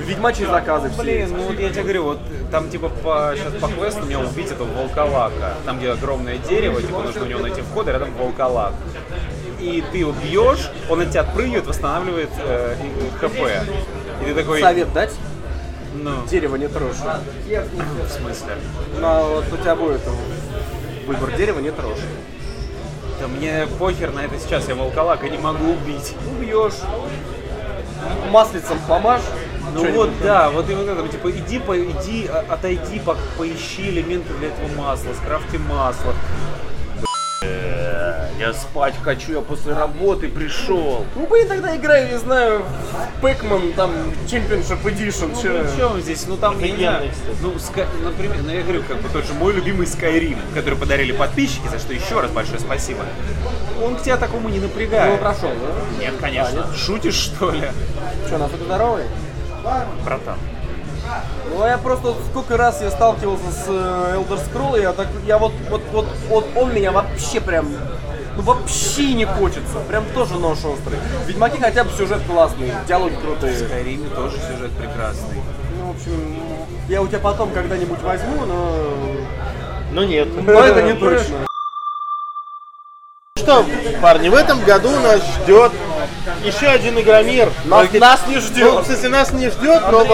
Ведьмачьи заказы все. Блин, ну вот я тебе говорю, вот там типа по, сейчас по квесту мне убить этого волколака. Там где огромное дерево, типа нужно у него найти вход, и рядом волколак. И ты его бьешь, он от тебя отпрыгивает, восстанавливает э, хп. И ты такой, Совет дать? ну, Дерево не трожь. в смысле? Ну, а вот у тебя будет выбор дерева не трожь. Да мне похер на это сейчас, я волколака не могу убить. Убьешь. Маслицем помажь. Ну вот, да, вот и вот это, типа, иди, по, иди, а- отойди, по- поищи элементы для этого масла, скрафти масло. Я спать хочу, я после работы пришел. Ну, блин, тогда играю, не знаю, в Пэкман, там, Championship Edition. Ну, чё. при чем здесь? Ну, там, я знаю, ну, Ска- например, ну, я говорю, как бы тот же мой любимый Skyrim, который подарили подписчики, за что еще раз большое спасибо. Он к тебя такому не Ну, напрягает. прошел, да? Нет, конечно. Шутишь, что ли? Что, настолько здоровый? Братан. Ну, а я просто сколько раз я сталкивался с э, Elder Scrolls, я так, я вот, вот, вот, вот он меня вообще прям, ну вообще не хочется, прям тоже нож острый. В Ведьмаке хотя бы сюжет классный, диалоги крутые. В Skyrim тоже сюжет прекрасный. Ну, в общем, я у тебя потом когда-нибудь возьму, но, Ну нет. но это не точно. Что, парни, в этом году нас ждет еще один игромир. Нас, нас не Ну, ждет. в смысле, нас не ждет, но,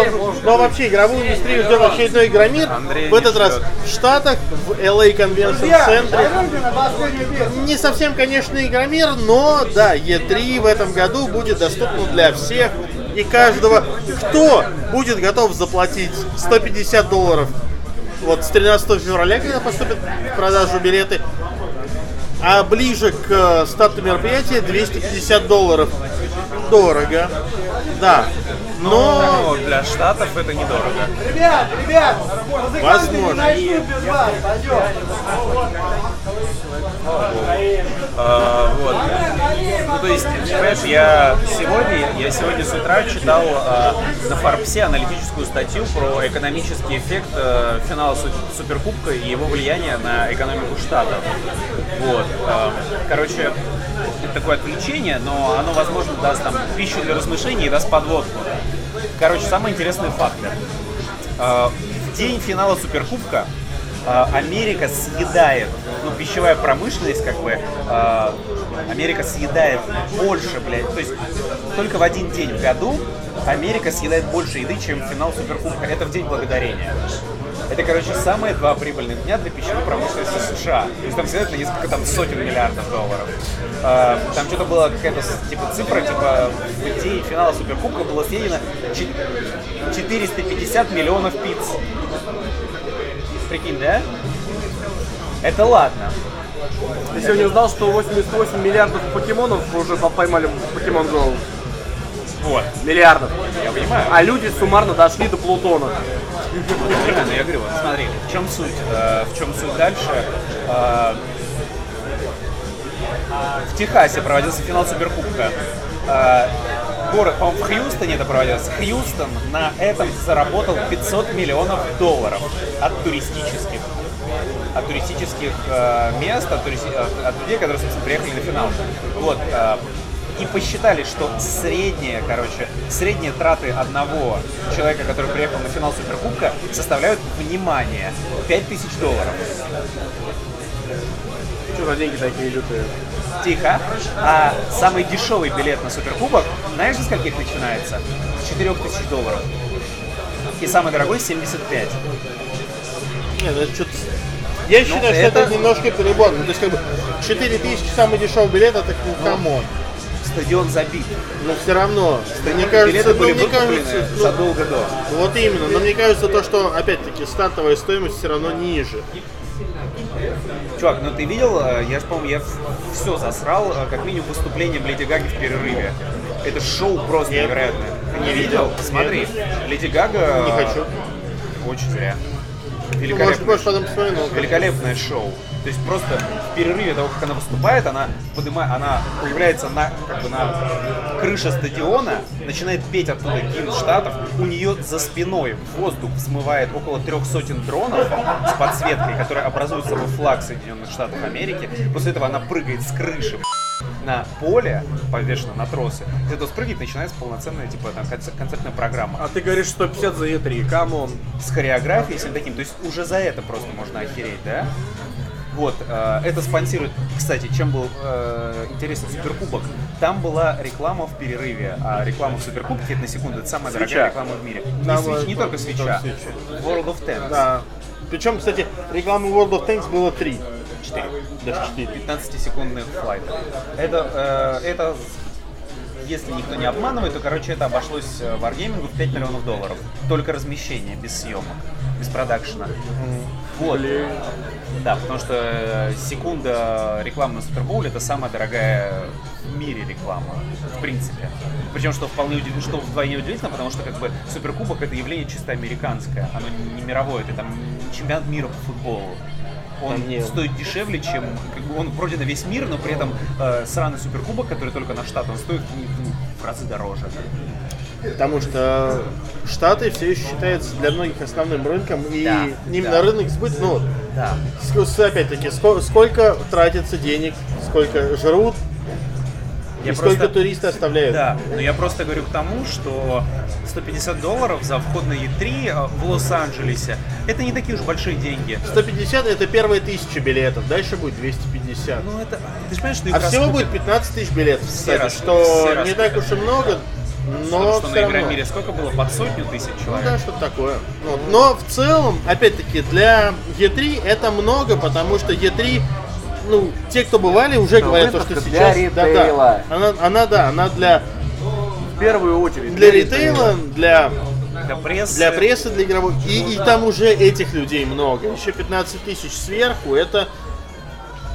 но вообще игровую индустрию ждет очередной игромир. Андрей в этот раз в Штатах, в LA Convention центре. Не совсем, конечно, игромир, но да, E3 в этом году будет доступно для всех и каждого, кто будет готов заплатить 150 долларов. Вот с 13 февраля, когда поступят в продажу билеты, а ближе к э, старту мероприятия 250 долларов. Дорого. Да. Но для Штатов это недорого. возможно. А, вот. Ну, то есть, понимаешь, я сегодня, я сегодня с утра читал а, на Форбсе аналитическую статью про экономический эффект а, финала Су- Суперкубка и его влияние на экономику штатов. Вот. а, короче, это такое отвлечение, но оно, возможно, даст там пищу для размышлений и даст подводку. Короче, самые интересные факты. А, В день финала Суперкубка а, Америка съедает, ну, пищевая промышленность, как бы, а, Америка съедает больше, блядь, то есть только в один день в году Америка съедает больше еды, чем финал Суперкубка. Это в день благодарения. Это, короче, самые два прибыльных дня для пищевой промышленности США. То есть там на несколько там сотен миллиардов долларов. А, Там что-то было какая-то типа цифра, типа в день финала Суперкубка было съедено чет- 450 миллионов пиц. Прикинь, да? Это ладно. Ты сегодня узнал, что 88 миллиардов покемонов уже поймали в Pokemon Go. Вот, Миллиардов. я понимаю. А люди суммарно дошли до Плутона. Примерно, я говорю, вот смотри, в чем суть? Э, в чем суть дальше? Э, в Техасе проводился финал Суперкубка. Э, город, по-моему, в Хьюстоне это проводилось. Хьюстон на этом заработал 500 миллионов долларов от туристических от туристических э, мест, от, туристи- от- от людей, которые, собственно, приехали на финал. Вот. э, и посчитали, что средние, короче, средние траты одного человека, который приехал на финал Суперкубка, составляют, внимание, 5000 долларов. Что за деньги такие лютые? Тихо. А самый дешевый билет на Суперкубок, знаешь, за скольких начинается? С 4000 долларов. И самый дорогой 75. Нет, ну это что-то... Я считаю, что это... это- немножко перебор. Ну, то есть, как бы, 4000 самый дешевый билет, это ну, come on. Стадион забит. Но все равно, мне Билеты кажется, были мне кажется, ну, задолго до. вот именно, но мне кажется, то, что, опять-таки, стартовая стоимость все равно ниже. Чувак, ну ты видел, э, я же помню, я все засрал, э, как минимум выступлением Леди Гаги в перерыве. Это шоу просто Нет. невероятное. Ты не видел? Смотри, Леди Гага... Не хочу. Очень зря. Ну, может, Великолепное, может, потом посмотрю, но... великолепное шоу. То есть просто в перерыве того, как она выступает, она поднимает, она появляется на, как бы на крыше стадиона, начинает петь оттуда гимн Штатов, у нее за спиной в воздух взмывает около трех сотен дронов с подсветкой, которые образуют собой флаг Соединенных Штатов Америки. После этого она прыгает с крыши на поле, повешено на тросы. Из этого спрыгивает, начинается полноценная типа там, концер- концертная программа А ты говоришь 150 за E3, come on. с хореографией, всем таким. То есть уже за это просто можно охереть, да? Вот, э, это спонсирует, кстати, чем был э, интересен Суперкубок. Там была реклама в перерыве, а реклама в Суперкубке, это на секунду, это самая Свеча. дорогая реклама в мире. Не, Да, свеч- не вот, только свеча, свеча. World of Tanks. Да. Причем, кстати, рекламы World of Tanks было три. Четыре. Даже четыре. 15-секундных флайтов. Это, э, это, если никто не обманывает, то, короче, это обошлось э, Wargaming в 5 миллионов долларов. Только размещение, без съемок, без продакшена. Вот. Да, потому что э, секунда рекламы на Супербоуле это самая дорогая в мире реклама, в принципе. Причем, что вполне удив- что вдвойне удивительно, потому что как бы Суперкубок это явление чисто американское, оно не мировое, это там чемпионат мира по футболу. Он не- стоит дешевле, чем как бы он вроде на весь мир, но при этом э, сраный суперкубок, который только на штат, он стоит ну, в разы дороже. Потому что Штаты все еще считаются для многих основным рынком, и Да, именно да. рынок сбыта, ну, Да. опять-таки, ско- сколько тратится денег, сколько жрут, Я и сколько просто- туристы оставляют. Да, но я просто говорю к тому, что 150 долларов за вход на E3 э, в Лос-Анджелесе, это не такие уж большие деньги. 150 это первые тысячи билетов, дальше будет 250. Ну это, ты же понимаешь, что а всего раскупят- будет 15 тысяч билетов, кстати, рас- что все не так уж и много, но что все на. Игромире сколько было? Под сотню тысяч Ну человек. да, что-то такое. Вот. Но в целом, опять-таки, для E3 это много, потому что E3, ну, те, кто бывали, уже Это говорят, то, что для сейчас... Да, ритейла. да. Она, она, да, она для, В первую очередь. для ритейла, для, Для прессы. для прессы, для игровой. И, и там уже этих людей много. Еще 15 тысяч сверху, это...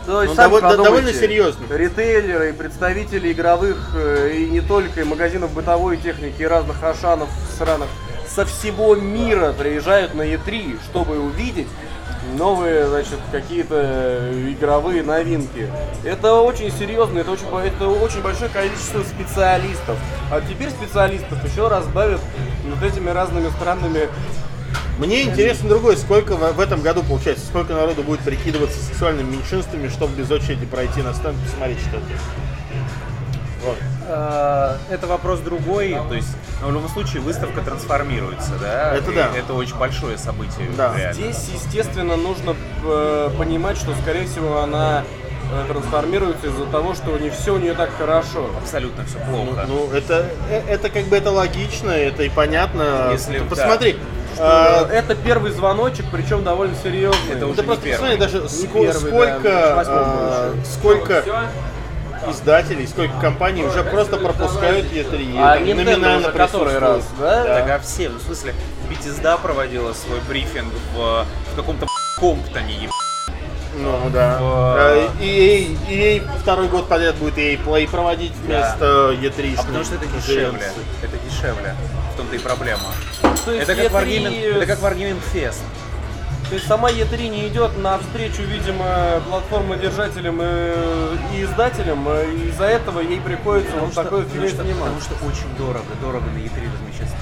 То есть, Ну, сами довольно- довольно серьезно. Ритейлеры и представители игровых, э, и не только, и магазинов бытовой техники, и разных ашанов сраных со всего мира приезжают на E3, чтобы увидеть новые, значит, какие-то игровые новинки. Это очень серьезно, это очень, это очень большое количество специалистов. А теперь специалистов еще разбавят вот этими разными странными Мне интересно другое, сколько в этом году получается, сколько народу будет прикидываться сексуальными меньшинствами, чтобы без очереди пройти на стенд и посмотреть что-то. Вот. Э, Это вопрос другой, то есть, но в любом случае выставка трансформируется, да? Это И да. Это очень большое событие. Да. реально. Здесь, естественно, нужно э, понимать, что, скорее всего, она э, трансформируется из-за того, что не все у нее так хорошо. Абсолютно все плохо. Ну, это, э, это как бы это логично, это и понятно. Если- Ты да. Посмотри, Э, а, Это первый звоночек, причем довольно серьезный. Это уже не просто посмотри, первый. даже Не ско- первый, сколько, да, восьмом а, сколько издателей, сколько компаний уже просто пропускают E3. А это Nintendo номинально уже который раз, да? Так, а все, ну, в смысле, Bethesda проводила свой брифинг в, в каком-то Комптоне, еб... Ну да. В- EA, EA второй год подряд будет EA Play проводить вместо E3. А потому что это дешевле. Это дешевле. В том-то и проблема. То есть Это как, E3 Wargaming, это как Wargaming Fest. То есть сама E3 не идет навстречу, видимо, платформодержателям и, и издателям, э, и из-за этого ей приходится вот такой потому, фигней что, потому что очень дорого. Дорого на E3 размещаться.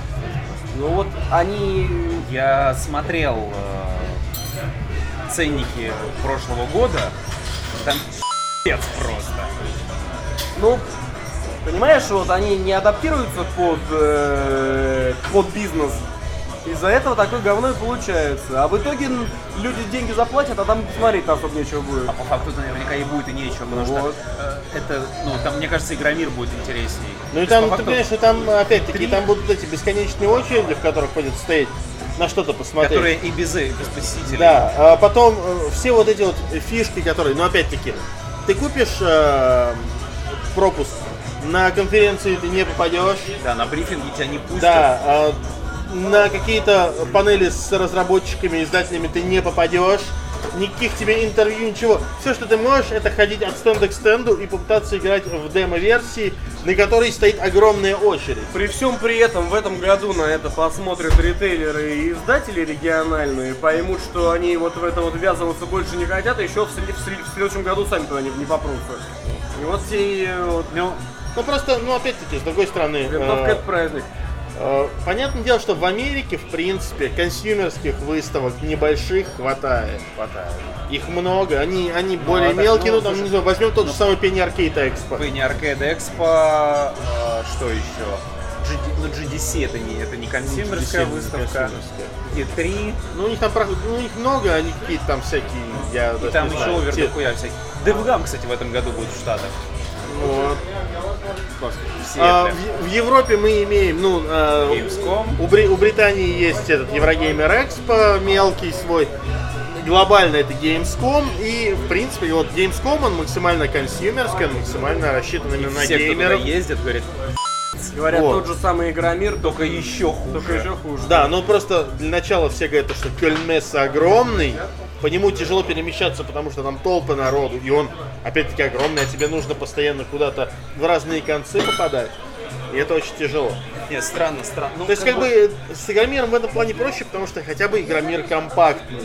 Ну вот они Я смотрел э, ценники прошлого года. Там просто. Ну, понимаешь, вот они не адаптируются под, э, под бизнес. Из-за этого такое говно и получается. А в итоге люди деньги заплатят, а там посмотреть особо нечего будет. А по факту наверняка и будет и нечего, потому Вот. что э, это, ну, там, мне кажется, Игромир будет интересней. Ну и там, по ты факту, понимаешь, что там опять-таки три- там будут эти бесконечные очереди, в которых ходят стоять на что-то посмотреть. которые и без, и без посетителей. Да, а потом э, все вот эти вот фишки, которые, ну опять-таки, ты купишь э, пропуск, на конференции ты не попадешь, Да, на брифинге тебя не пустят. да, а на какие-то панели с разработчиками, издателями ты не попадешь, никаких тебе интервью, ничего. Все, что ты можешь, это ходить от стенда к стенду и попытаться играть в демо-версии, на которой стоит огромная очередь. При всем при этом в этом году на это посмотрят ритейлеры и издатели региональные, поймут, что они вот в это вот ввязываться больше не хотят, и еще в, в в следующем году сами туда не, не попрутся. И вот все э, вот, Ну, Ну просто, ну опять-таки, с другой стороны, винтовка э, это праздник. Э, Понятное дело, что в Америке, в принципе, консюмерских выставок небольших хватает. хватает. Их много, они, они более а так, мелкие, ну, ну, там, слушай, не знаю, возьмем тот же самый Penny Arcade Expo. Penny Arcade Expo, э, что еще? GD, ну, GDC это не, это не консюмерская GDC, выставка. консюмерская. E3, Ну, у них там, ну, у них много, они какие-то там всякие, я и там не еще знаю, овер те- дохуя всяких. DevGam, кстати, в этом году будет в Штатах. Вот. В А, в, в Европе мы имеем, ну, э, Gamescom. у, Бри- у Британии есть этот Еврогеймер Экспо, мелкий свой. Глобально это Gamescom, и, в принципе, вот Gamescom, он максимально консюмерский, он максимально рассчитан именно на Все, кто геймеров. ездят, говорят, Говорят, вот. тот же самый Игромир, только еще хуже. только еще хуже. Да, ну просто для начала все говорят, что Кёльнмесса огромный, по нему тяжело перемещаться, потому что там толпы народу, и он, опять-таки, огромный, а тебе нужно постоянно куда-то в разные концы попадать. И это очень тяжело. Нет, странно, странно. Ну, То есть, как бы, с Игромиром в этом плане проще, потому что хотя бы Игромир компактный,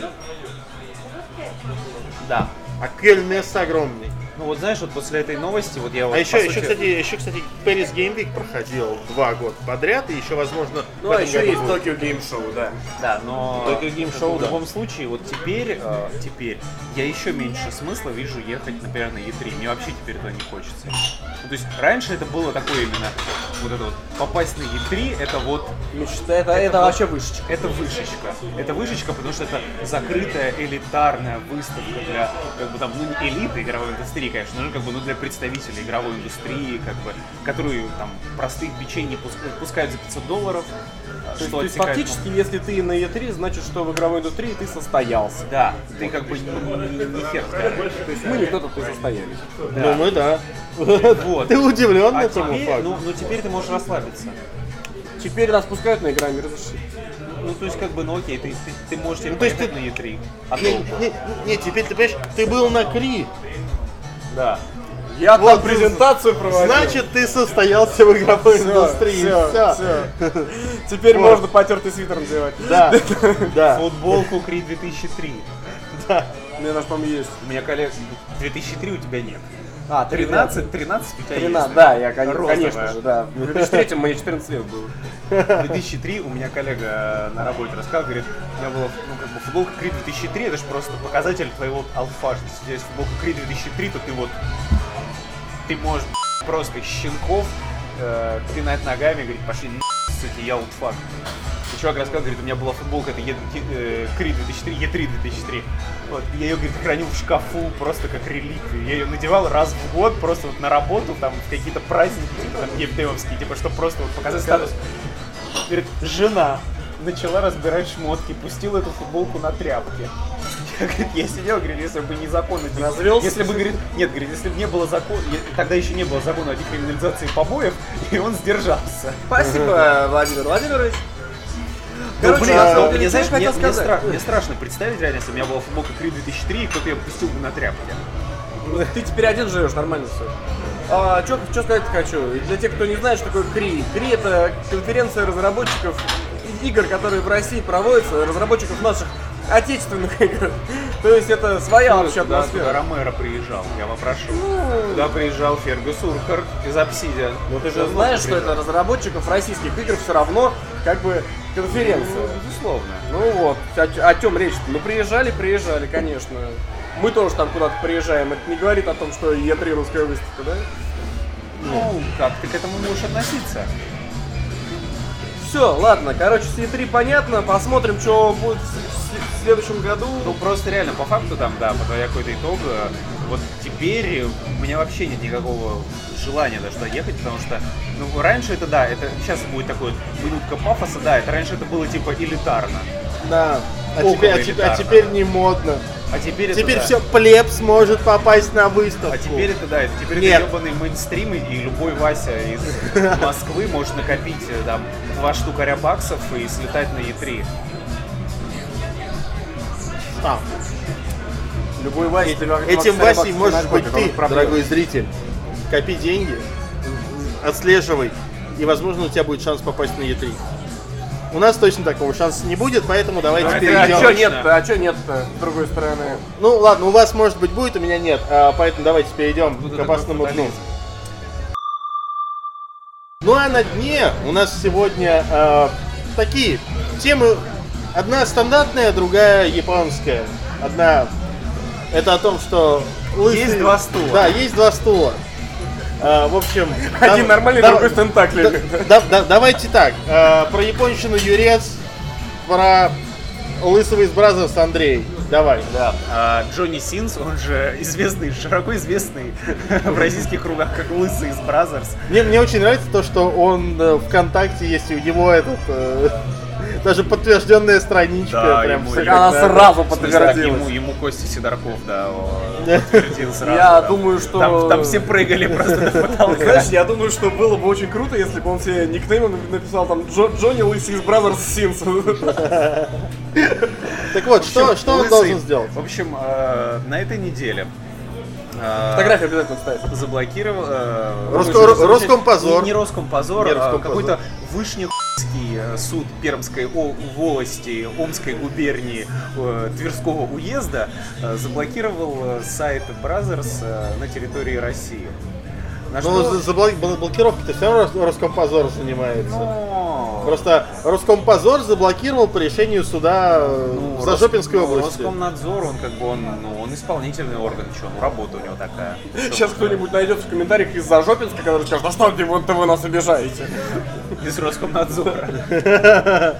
Да. а Кельмес огромный. Ну вот знаешь, вот после этой новости, вот я вот А еще, еще, сути- кстати, еще, кстати, Paris Game Week проходил два года подряд, и еще, возможно, Ну, в а еще есть. Tokyo Game Show, да. Да, но Tokyo Game Show, в да. любом случае, вот теперь, э, теперь я еще меньше смысла вижу ехать, например, на E3. Мне вообще теперь туда не хочется. Ну, то есть раньше это было такое именно, вот это вот, попасть на E3, это вот Мечта, это, это вообще вышечка. это вышечка. Это вышечка, потому что это закрытая элитарная выставка для, как бы там, ну элиты игровой индустрии, конечно, но как бы, ну для представителей игровой индустрии, как бы, которые там простых бичей не пускают, пускают за 500 долларов. То есть, что то есть отсекает, ну, фактически, если ты на E3, значит, что в игровой индустрии ты состоялся. Да, ты как бы не, не- не хер. То есть мы не кто-то ты состоялись. Ну, мы да. Вот. Ты удивлен А этому теперь, факту? ну, ну теперь ты можешь расслабиться. Теперь нас пускают на играми, разреши. Ну, то есть, как бы, ну окей, ты, ты, ты можешь Ну, то есть ты- на E3. А Не, не, не, теперь ты понимаешь, ты был на Кри. Да. Я Вот, там презентацию проводил. Значит, ты состоялся в игровой Всё, индустрии. всё, Всё. всё. Теперь Вот. можно потертый свитер надевать. Да, да. Футболку Кри 2003. У меня по-моему, есть. У меня коллег 2003 у тебя нет. А, 13, 13 у тебя 13, есть. да, я, кон- Розовая. конечно же, да. В 2003 мне 14 лет было. 2003 у меня коллега на работе рассказал, говорит, у меня была ну, как бы футболка Кри 2003, это же просто показатель твоего алфа. что Если у тебя есть футболка Кри 2003, то ты вот, ты можешь просто щенков э, пинать ногами, говорить, пошли суки, я олдфак. И чувак рассказал, говорит, у меня была футболка, это Кри 2003, Е3 2003. Вот, я ее, говорит, хранил в шкафу просто как реликвию. Я ее надевал раз в год просто вот на работу, там, в какие-то праздники, типа, там, ЕПТовские, типа, чтобы просто вот показать статус. Говорит, жена начала разбирать шмотки, пустила эту футболку на тряпке. Я, говорит, я сидел, говорит, если бы не закон Развелся? Если бы, говорит, нет, говорит, если бы не было закона, тогда еще не было закона о декриминализации побоев, и он сдержался. Спасибо, Владимир Владимирович. Ну, Короче, блин, ну, самом деле, мне, что я знаешь, мне, хотел мне сказать? стра- мне страшно представить реально, если у меня была футболка Кри 2003, и кто-то ее пустил бы на тряпке. Ты теперь один живешь, нормально все. А, что сказать хочу? И Для тех, кто не знает, что такое КРИ. КРИ это конференция разработчиков игр, которые в России проводятся, разработчиков наших отечественных игр. То есть это своя вообще Туда, туда атмосфера. Ромеро приезжал, я попрошу. Туда приезжал Фергюс Уркар из Obsidian. Но ты же знаешь, что это разработчиков российских игр все равно как бы конференция. Ну, безусловно. Ну вот, о, чем речь? Ну приезжали, приезжали, конечно. Мы тоже там куда-то приезжаем. Это не говорит о том, что Е3 русская выставка, да? Ну, как ты к этому можешь относиться? Все, ладно, короче, с E3 понятно, посмотрим, что будет в, следующем году. Ну, просто реально, по факту, там, да, подводя какой-то итог, э, вот теперь у меня вообще нет никакого желания даже туда ехать, потому что, ну, раньше это, да, это сейчас будет такой вот минутка пафоса, да, это раньше это было, типа, элитарно. Да. А теперь, а теперь, а теперь не модно. А теперь это, Теперь да. все плебс может попасть на выставку. А теперь это, да, это теперь Нет. это ебаный мейнстрим, и- любой Вася из Москвы может накопить э, там два штукаря баксов и слетать на Е3. А, Любой Вася, Этим Васей можешь быть ты, дорогой зритель. Копи деньги, отслеживай, и, возможно, у тебя будет шанс попасть на Е3. У нас точно такого шанса не будет, поэтому давайте А перейдем. что нет-то, а что нет-то, с другой стороны? Ну ладно, у вас может быть будет, у меня нет, а, поэтому давайте перейдем Тут к опасному дну. Ну а на дне у нас сегодня э, такие темы. Одна стандартная, другая японская. Одна это о том, что лысый- Есть два стула. Да, есть два стула. Э, в общем, Один да- нормальный, да- другой с тентаклями. да- да- да- давайте так. э, про японщину Юрец, про лысого из Brazzers Андрей. Давай. Да. А, Джонни Синс, он же известный, широко известный в российских кругах как Лысый из Brazzers. Мне, мне очень нравится то, что он э, ВКонтакте есть, и у него этот э, даже подтвержденная страничка. Да, прям ему- ему- Она надо. сразу так, ему, подтвердилась. ему Костя Сидорков, да, подтвердил сразу. Я да. думаю, что- Там, там все прыгали просто до потолка. Знаешь, я думаю, что было бы очень круто, если бы он себе никнейм написал там Джо- Джонни Лысый из Brothers Sims. Так вот, что, что он должен сделать? В общем, э, на этой неделе Фотографию обязательно ставить. заблокировал... э, Роско- что, Роскомпозор. Не, Роскомпозор, а Роскомпозор. какой-то вышнехуйский э, суд Пермской волости Омской губернии э, Тверского уезда заблокировал сайт Brothers э, на территории России. На Ну, что- за, за блок- бл- блокировкой-то все равно Рос- Роскомпозор занимается. Но- Просто Роскомпозор заблокировал по решению суда э, Ну, в Зажопинской Рос- ну, области. Роскомнадзор, он как бы он, ну, он исполнительный орган, что, ну работа у него такая. Сейчас кто-нибудь найдет в комментариях из Зажопинска, который скажет, а что где вы, вы нас обижаете? из Роскомнадзора.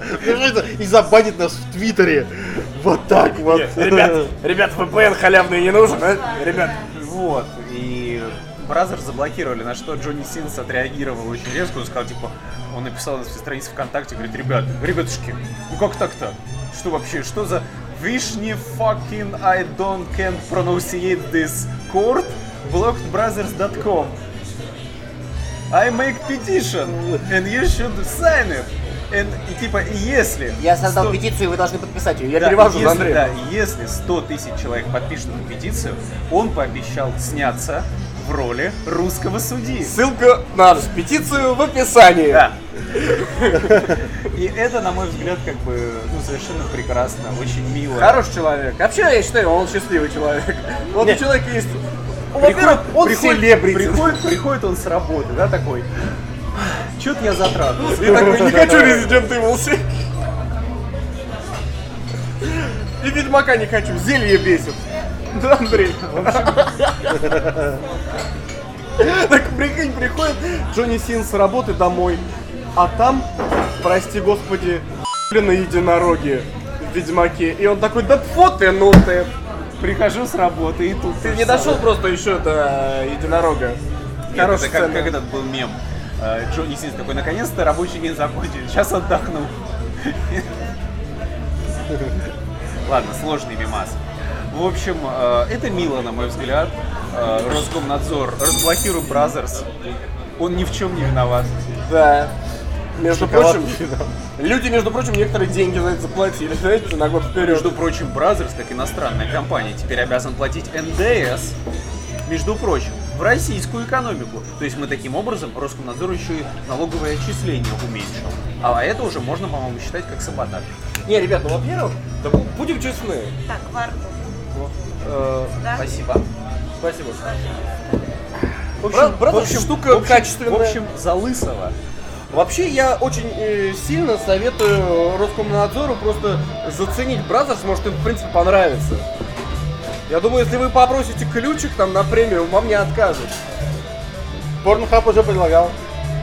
И забанит нас в Твиттере. Вот так вот. Ребят, ребят, VPN халявный не нужен, а? Ребят, Вот, Бразер заблокировали, на что Джонни Синс отреагировал очень резко, он сказал, типа, он написал на своей странице ВКонтакте, говорит, ребят, ребятушки, ну как так-то? Что вообще, что за Вишни fucking I don't can't pronunciate this court blockedbrothers.com I make petition and you should sign it. And, и типа, и если... Я создал 100 петицию, и вы должны подписать ее. я да, перевожу если, за Андрея. Да, если 100 тысяч человек подпишут эту петицию, он пообещал сняться в роли русского судьи. Ссылка на петицию в описании. Да. И это, на мой взгляд, как бы, ну, совершенно прекрасно, очень мило. Хороший человек. Вообще, я считаю, он счастливый человек. Вот у человека есть... Приходит, Во-первых, он приходит, приходит, приходит он с работы, да, такой. Чё-то я затратился. И такой, не хочу Resident Evil 7. И Ведьмака не хочу, зелье бесит. Да, Андрей? Так прикинь, приходит Джонни Син с работы домой, а там, прости господи, на единороги в Ведьмаке. И он такой, да тьфу ты, ну ты. Прихожу с работы, и тут Ты не дошел просто еще до единорога. Это как, как этот был мем. Э, Джонни Синс такой, наконец-то рабочий день закончили, сейчас отдохну. Ладно, сложный мимас. В общем, э, это мило, на мой взгляд. Э, Роскомнадзор, разблокируй Brazzers. Он ни в чем не виноват. Да. Между Шоколад прочим, люди, между прочим, некоторые деньги за это заплатили, знаете, на год вперед. Между прочим, Brazzers, как иностранная компания, теперь обязан платить НДС, между прочим, в российскую экономику. То есть мы таким образом Роскомнадзор еще и налоговые отчисления уменьшил. А это уже можно, по-моему, считать как саботаж. Не, ребят, ну во-первых, да бу- будем честны. Так, варку. Э, Да? Спасибо. спасибо. В Брат- брат, в общем, штука в общем, качественная. В общем, за Лысого. Вообще, я очень э, сильно советую Роскомнадзору просто заценить Brazzers, может им в принципе понравится. Я думаю, если вы попросите ключик там на премиум, вам не откажут. Pornhub уже предлагал.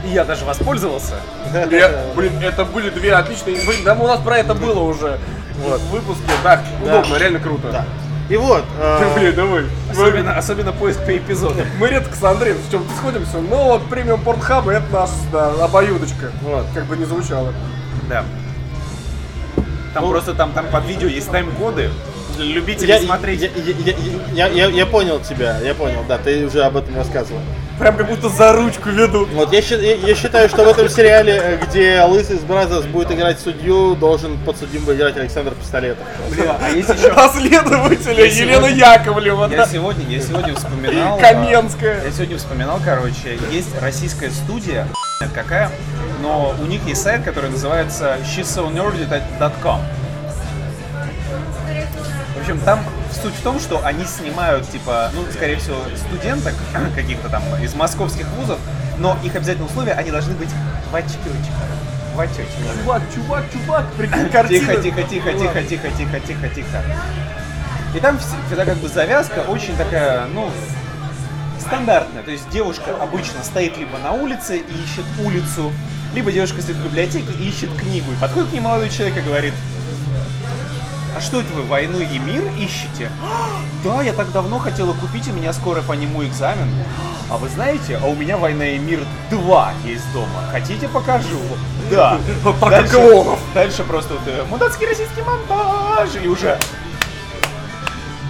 И я даже воспользовался. Я- блин, это были две отличные... Блин, да, у нас про это было уже вот. в выпуске. Да, удобно, реально круто. Да. И вот, э, Блин, давай. Особенно, особенно поиск по эпизодам. Мы редко с Андреем в чем-то сходимся, но вот премиум Pornhub а это наш, да, обоюдочка. Вот, как бы не звучало. Да. Там просто там, там под видео есть тайм-коды. Для любителей я, смотреть. я, я, я, я- я понял тебя, я понял, да, ты уже об этом рассказывал. Прям как будто за ручку ведут. Вот я, я- я считаю, что в этом сериале, э, где Лысый из Brazzers будет играть судью, должен подсудимый играть Александр Пистолетов. А есть еще А следователя Я Елена сегодня- Яковлева, Я да. сегодня, я сегодня вспоминал. Каменская. а, Я сегодня вспоминал, короче, есть российская студия, какая, но у них есть сайт, который называется shessonerdy.com. В общем, там суть в том, что они снимают, типа, ну, скорее всего, студенток каких-то там из московских вузов, но их обязательное условие, они должны быть в очкочках. В очкочках. Чувак, чувак, чувак, прикинь, картина. Тихо, тихо, тихо, тихо, тихо, тихо, тихо, тихо. И там вс- всегда как бы завязка очень такая, ну, стандартная. То есть девушка обычно стоит либо на улице и ищет улицу, либо девушка стоит в библиотеке и ищет книгу. И подходит к ней молодой человек и говорит, а что это вы, войну и мир ищете? «А, Да, я так давно хотела купить, у меня скоро по нему экзамен. А вы знаете, а у меня война и мир 2 есть дома. Хотите, покажу? Да. Пока Дальше-. Дальше просто вот, э, мудацкий российский монтаж и уже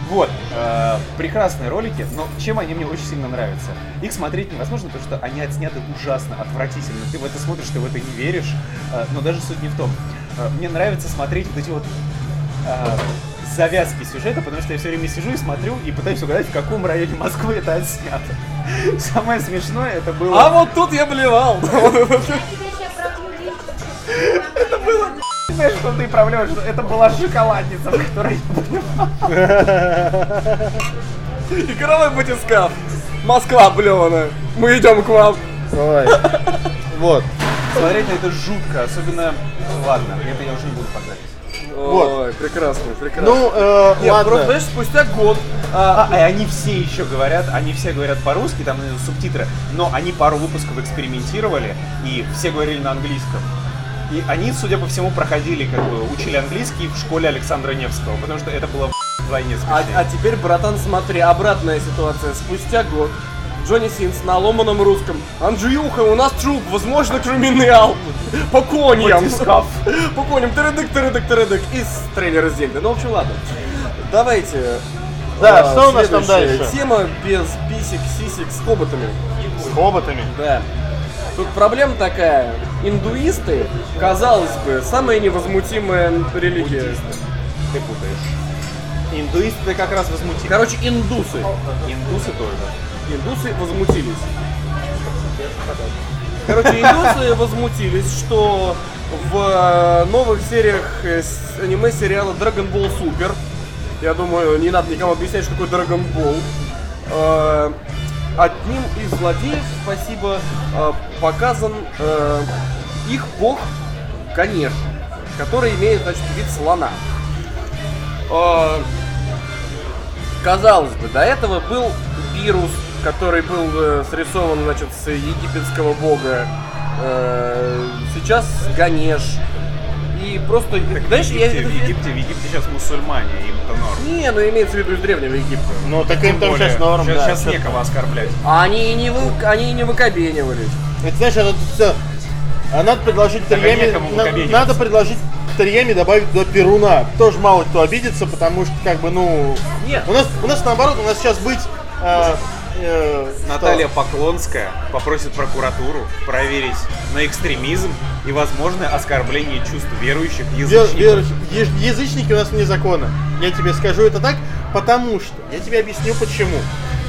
вот, э, прекрасные ролики, но чем они мне очень сильно нравятся? Их смотреть невозможно, потому что они отсняты ужасно, отвратительно. Ты в это смотришь, ты в это не веришь, э, но даже суть не в том. Э, мне нравится смотреть вот эти вот э, завязки сюжета, потому что я все время сижу и смотрю и пытаюсь угадать, в каком районе Москвы это отснято. Самое смешное это было... А вот тут я блевал. Знаешь, что ты что это была шоколадница, в которой я Игровой батискаф. Москва блеваная. Мы идем к вам. Ой. Вот. Смотреть на это жутко, особенно... Ладно, это я уже не буду показать. Вот. Ой, прекрасно, прекрасно. Ну, э, Нет, ладно. просто, знаешь, спустя год а, А, и они все еще говорят, они все говорят по-русски, там субтитры, но они пару выпусков экспериментировали, и все говорили на английском. И они, судя по всему, проходили, как бы, учили английский в школе Александра Невского, потому что это было вдвойне А, а теперь, братан, смотри, обратная ситуация. Спустя год Джонни Синс на ломаном русском. Анджиюха, у нас труп, возможно, криминал. По коням. По коням. Тырыдык, тырыдык, тырыдык. Из трейлера Зельды. Ну, в общем, ладно. Давайте. Да, а, что у нас там дальше? Тема без писек, сисек с хоботами. С хоботами. Да. Тут проблема такая. Индуисты, казалось бы, самая невозмутимая религия. Ты путаешь. Индуисты как раз возмутили. Короче, индусы. Индусы тоже. Индусы возмутились. Короче, индусы возмутились, что в э, новых сериях э, аниме-сериала Dragon Ball Super, я думаю, не надо никому объяснять, что такое Dragon Ball, э, одним из злодеев, спасибо, показан их бог Ганеш, который имеет, значит, вид слона. Казалось бы, до этого был вирус, который был э, срисован, значит, с египетского бога. Э, сейчас Ганеш. И просто, знаешь, в я... Египте, в Египте, в Египте сейчас мусульмане, им-то норм. Не, ну имеется в виду из древнего Египта. Ну, так им там сейчас норм, сейчас, да. сейчас некого оскорблять. А они и не, вы, они и не выкобенивались. Это знаешь, это все. А надо предложить Так, Тарьями, на- надо предложить Тарьями добавить до Перуна. Тоже мало кто обидится, потому что как бы, ну... Нет. У нас, у нас наоборот, у нас сейчас быть... э, э, Наталья Поклонская попросит прокуратуру проверить на экстремизм и возможное оскорбление чувств верующих вер- язычников. вер- язычники у нас вне закона. Я тебе скажу это так, потому что. Я тебе объясню почему.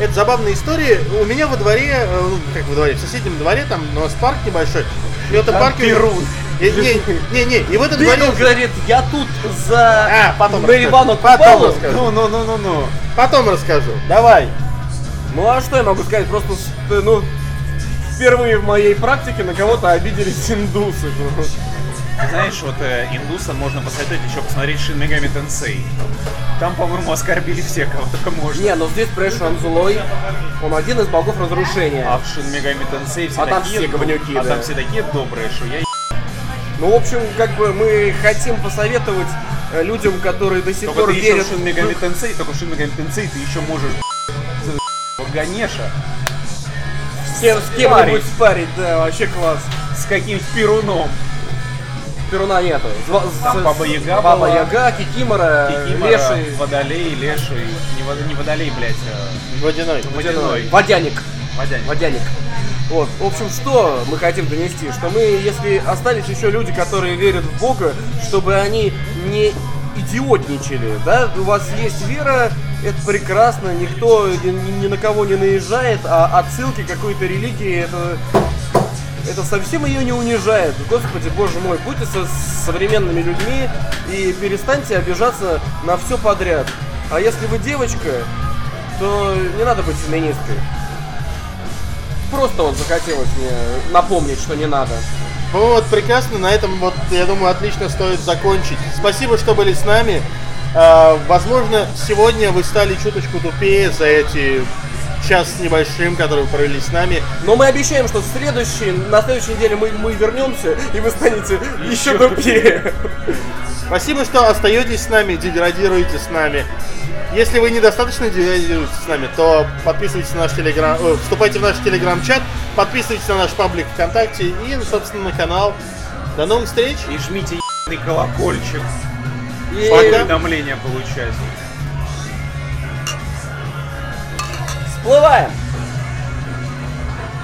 Это забавная история. У меня во дворе, э, ну, как во дворе, в соседнем дворе, там у нас парк небольшой. И в этом Там парке... Перун. Не, не, не, не, и в этом дворе... Бегал, говорит, я тут за А, потом расскажу. Потом расскажу. Ну, ну, ну, ну, ну. Потом расскажу. Давай. Ну а что я могу сказать? Просто, с- ну, впервые в моей практике на кого-то обиделись индусы. Знаешь, вот э, индусам можно посоветовать еще посмотреть Shin Megami Tensei. Там, по-моему, оскорбили всех, кого только можно. Не, ну здесь, он злой. Он один из богов разрушения. А в Shin Megami Tensei все А там такие... все говнюки, а да. там все такие добрые, что я Ну, в общем, как бы мы хотим посоветовать э, людям, которые до сих Только пор ты верят в Shin Megami Tensei, только Shin Megami Tensei ты еще можешь Ганеша с, кем, с кем-нибудь спарить, да, вообще класс. с каким-то перуном. Перуна нету. Зва- Там с- Баба Яга Баба была. Яга, Кикимора, Кикимора, Леший, Водолей, Леший, не, вод- не Водолей, блядь, а Водяной. Водяной. Водяник. Водяник. Водяник. Вот, в общем, что мы хотим донести? Что мы, если остались еще люди, которые верят в Бога, чтобы они не идиотничали, да? У вас есть вера, это прекрасно, никто ни, ни- на кого не наезжает, а отсылки какой-то религии, это, это совсем ее не унижает. Господи, боже мой, будьте со современными людьми и перестаньте обижаться на все подряд. А если вы девочка, то не надо быть феминисткой. Просто вот захотелось мне напомнить, что не надо. Ну вот, прекрасно, на этом вот, я думаю, отлично стоит закончить. Спасибо, что были с нами. А, возможно, сегодня вы стали чуточку тупее за эти час с небольшим, который вы провели с нами. Но мы обещаем, что в следующий, на следующей неделе мы, мы вернемся, и вы станете еще тупее. Спасибо, что остаетесь с нами, деградируете с нами. Если вы недостаточно деградируете с нами, то подписывайтесь на наш телеграм, э, вступайте в наш телеграм-чат, подписывайтесь на наш паблик ВКонтакте и, собственно, на канал. До новых встреч! И жмите ебаный колокольчик. И-. Уведомления получать. Всплываем!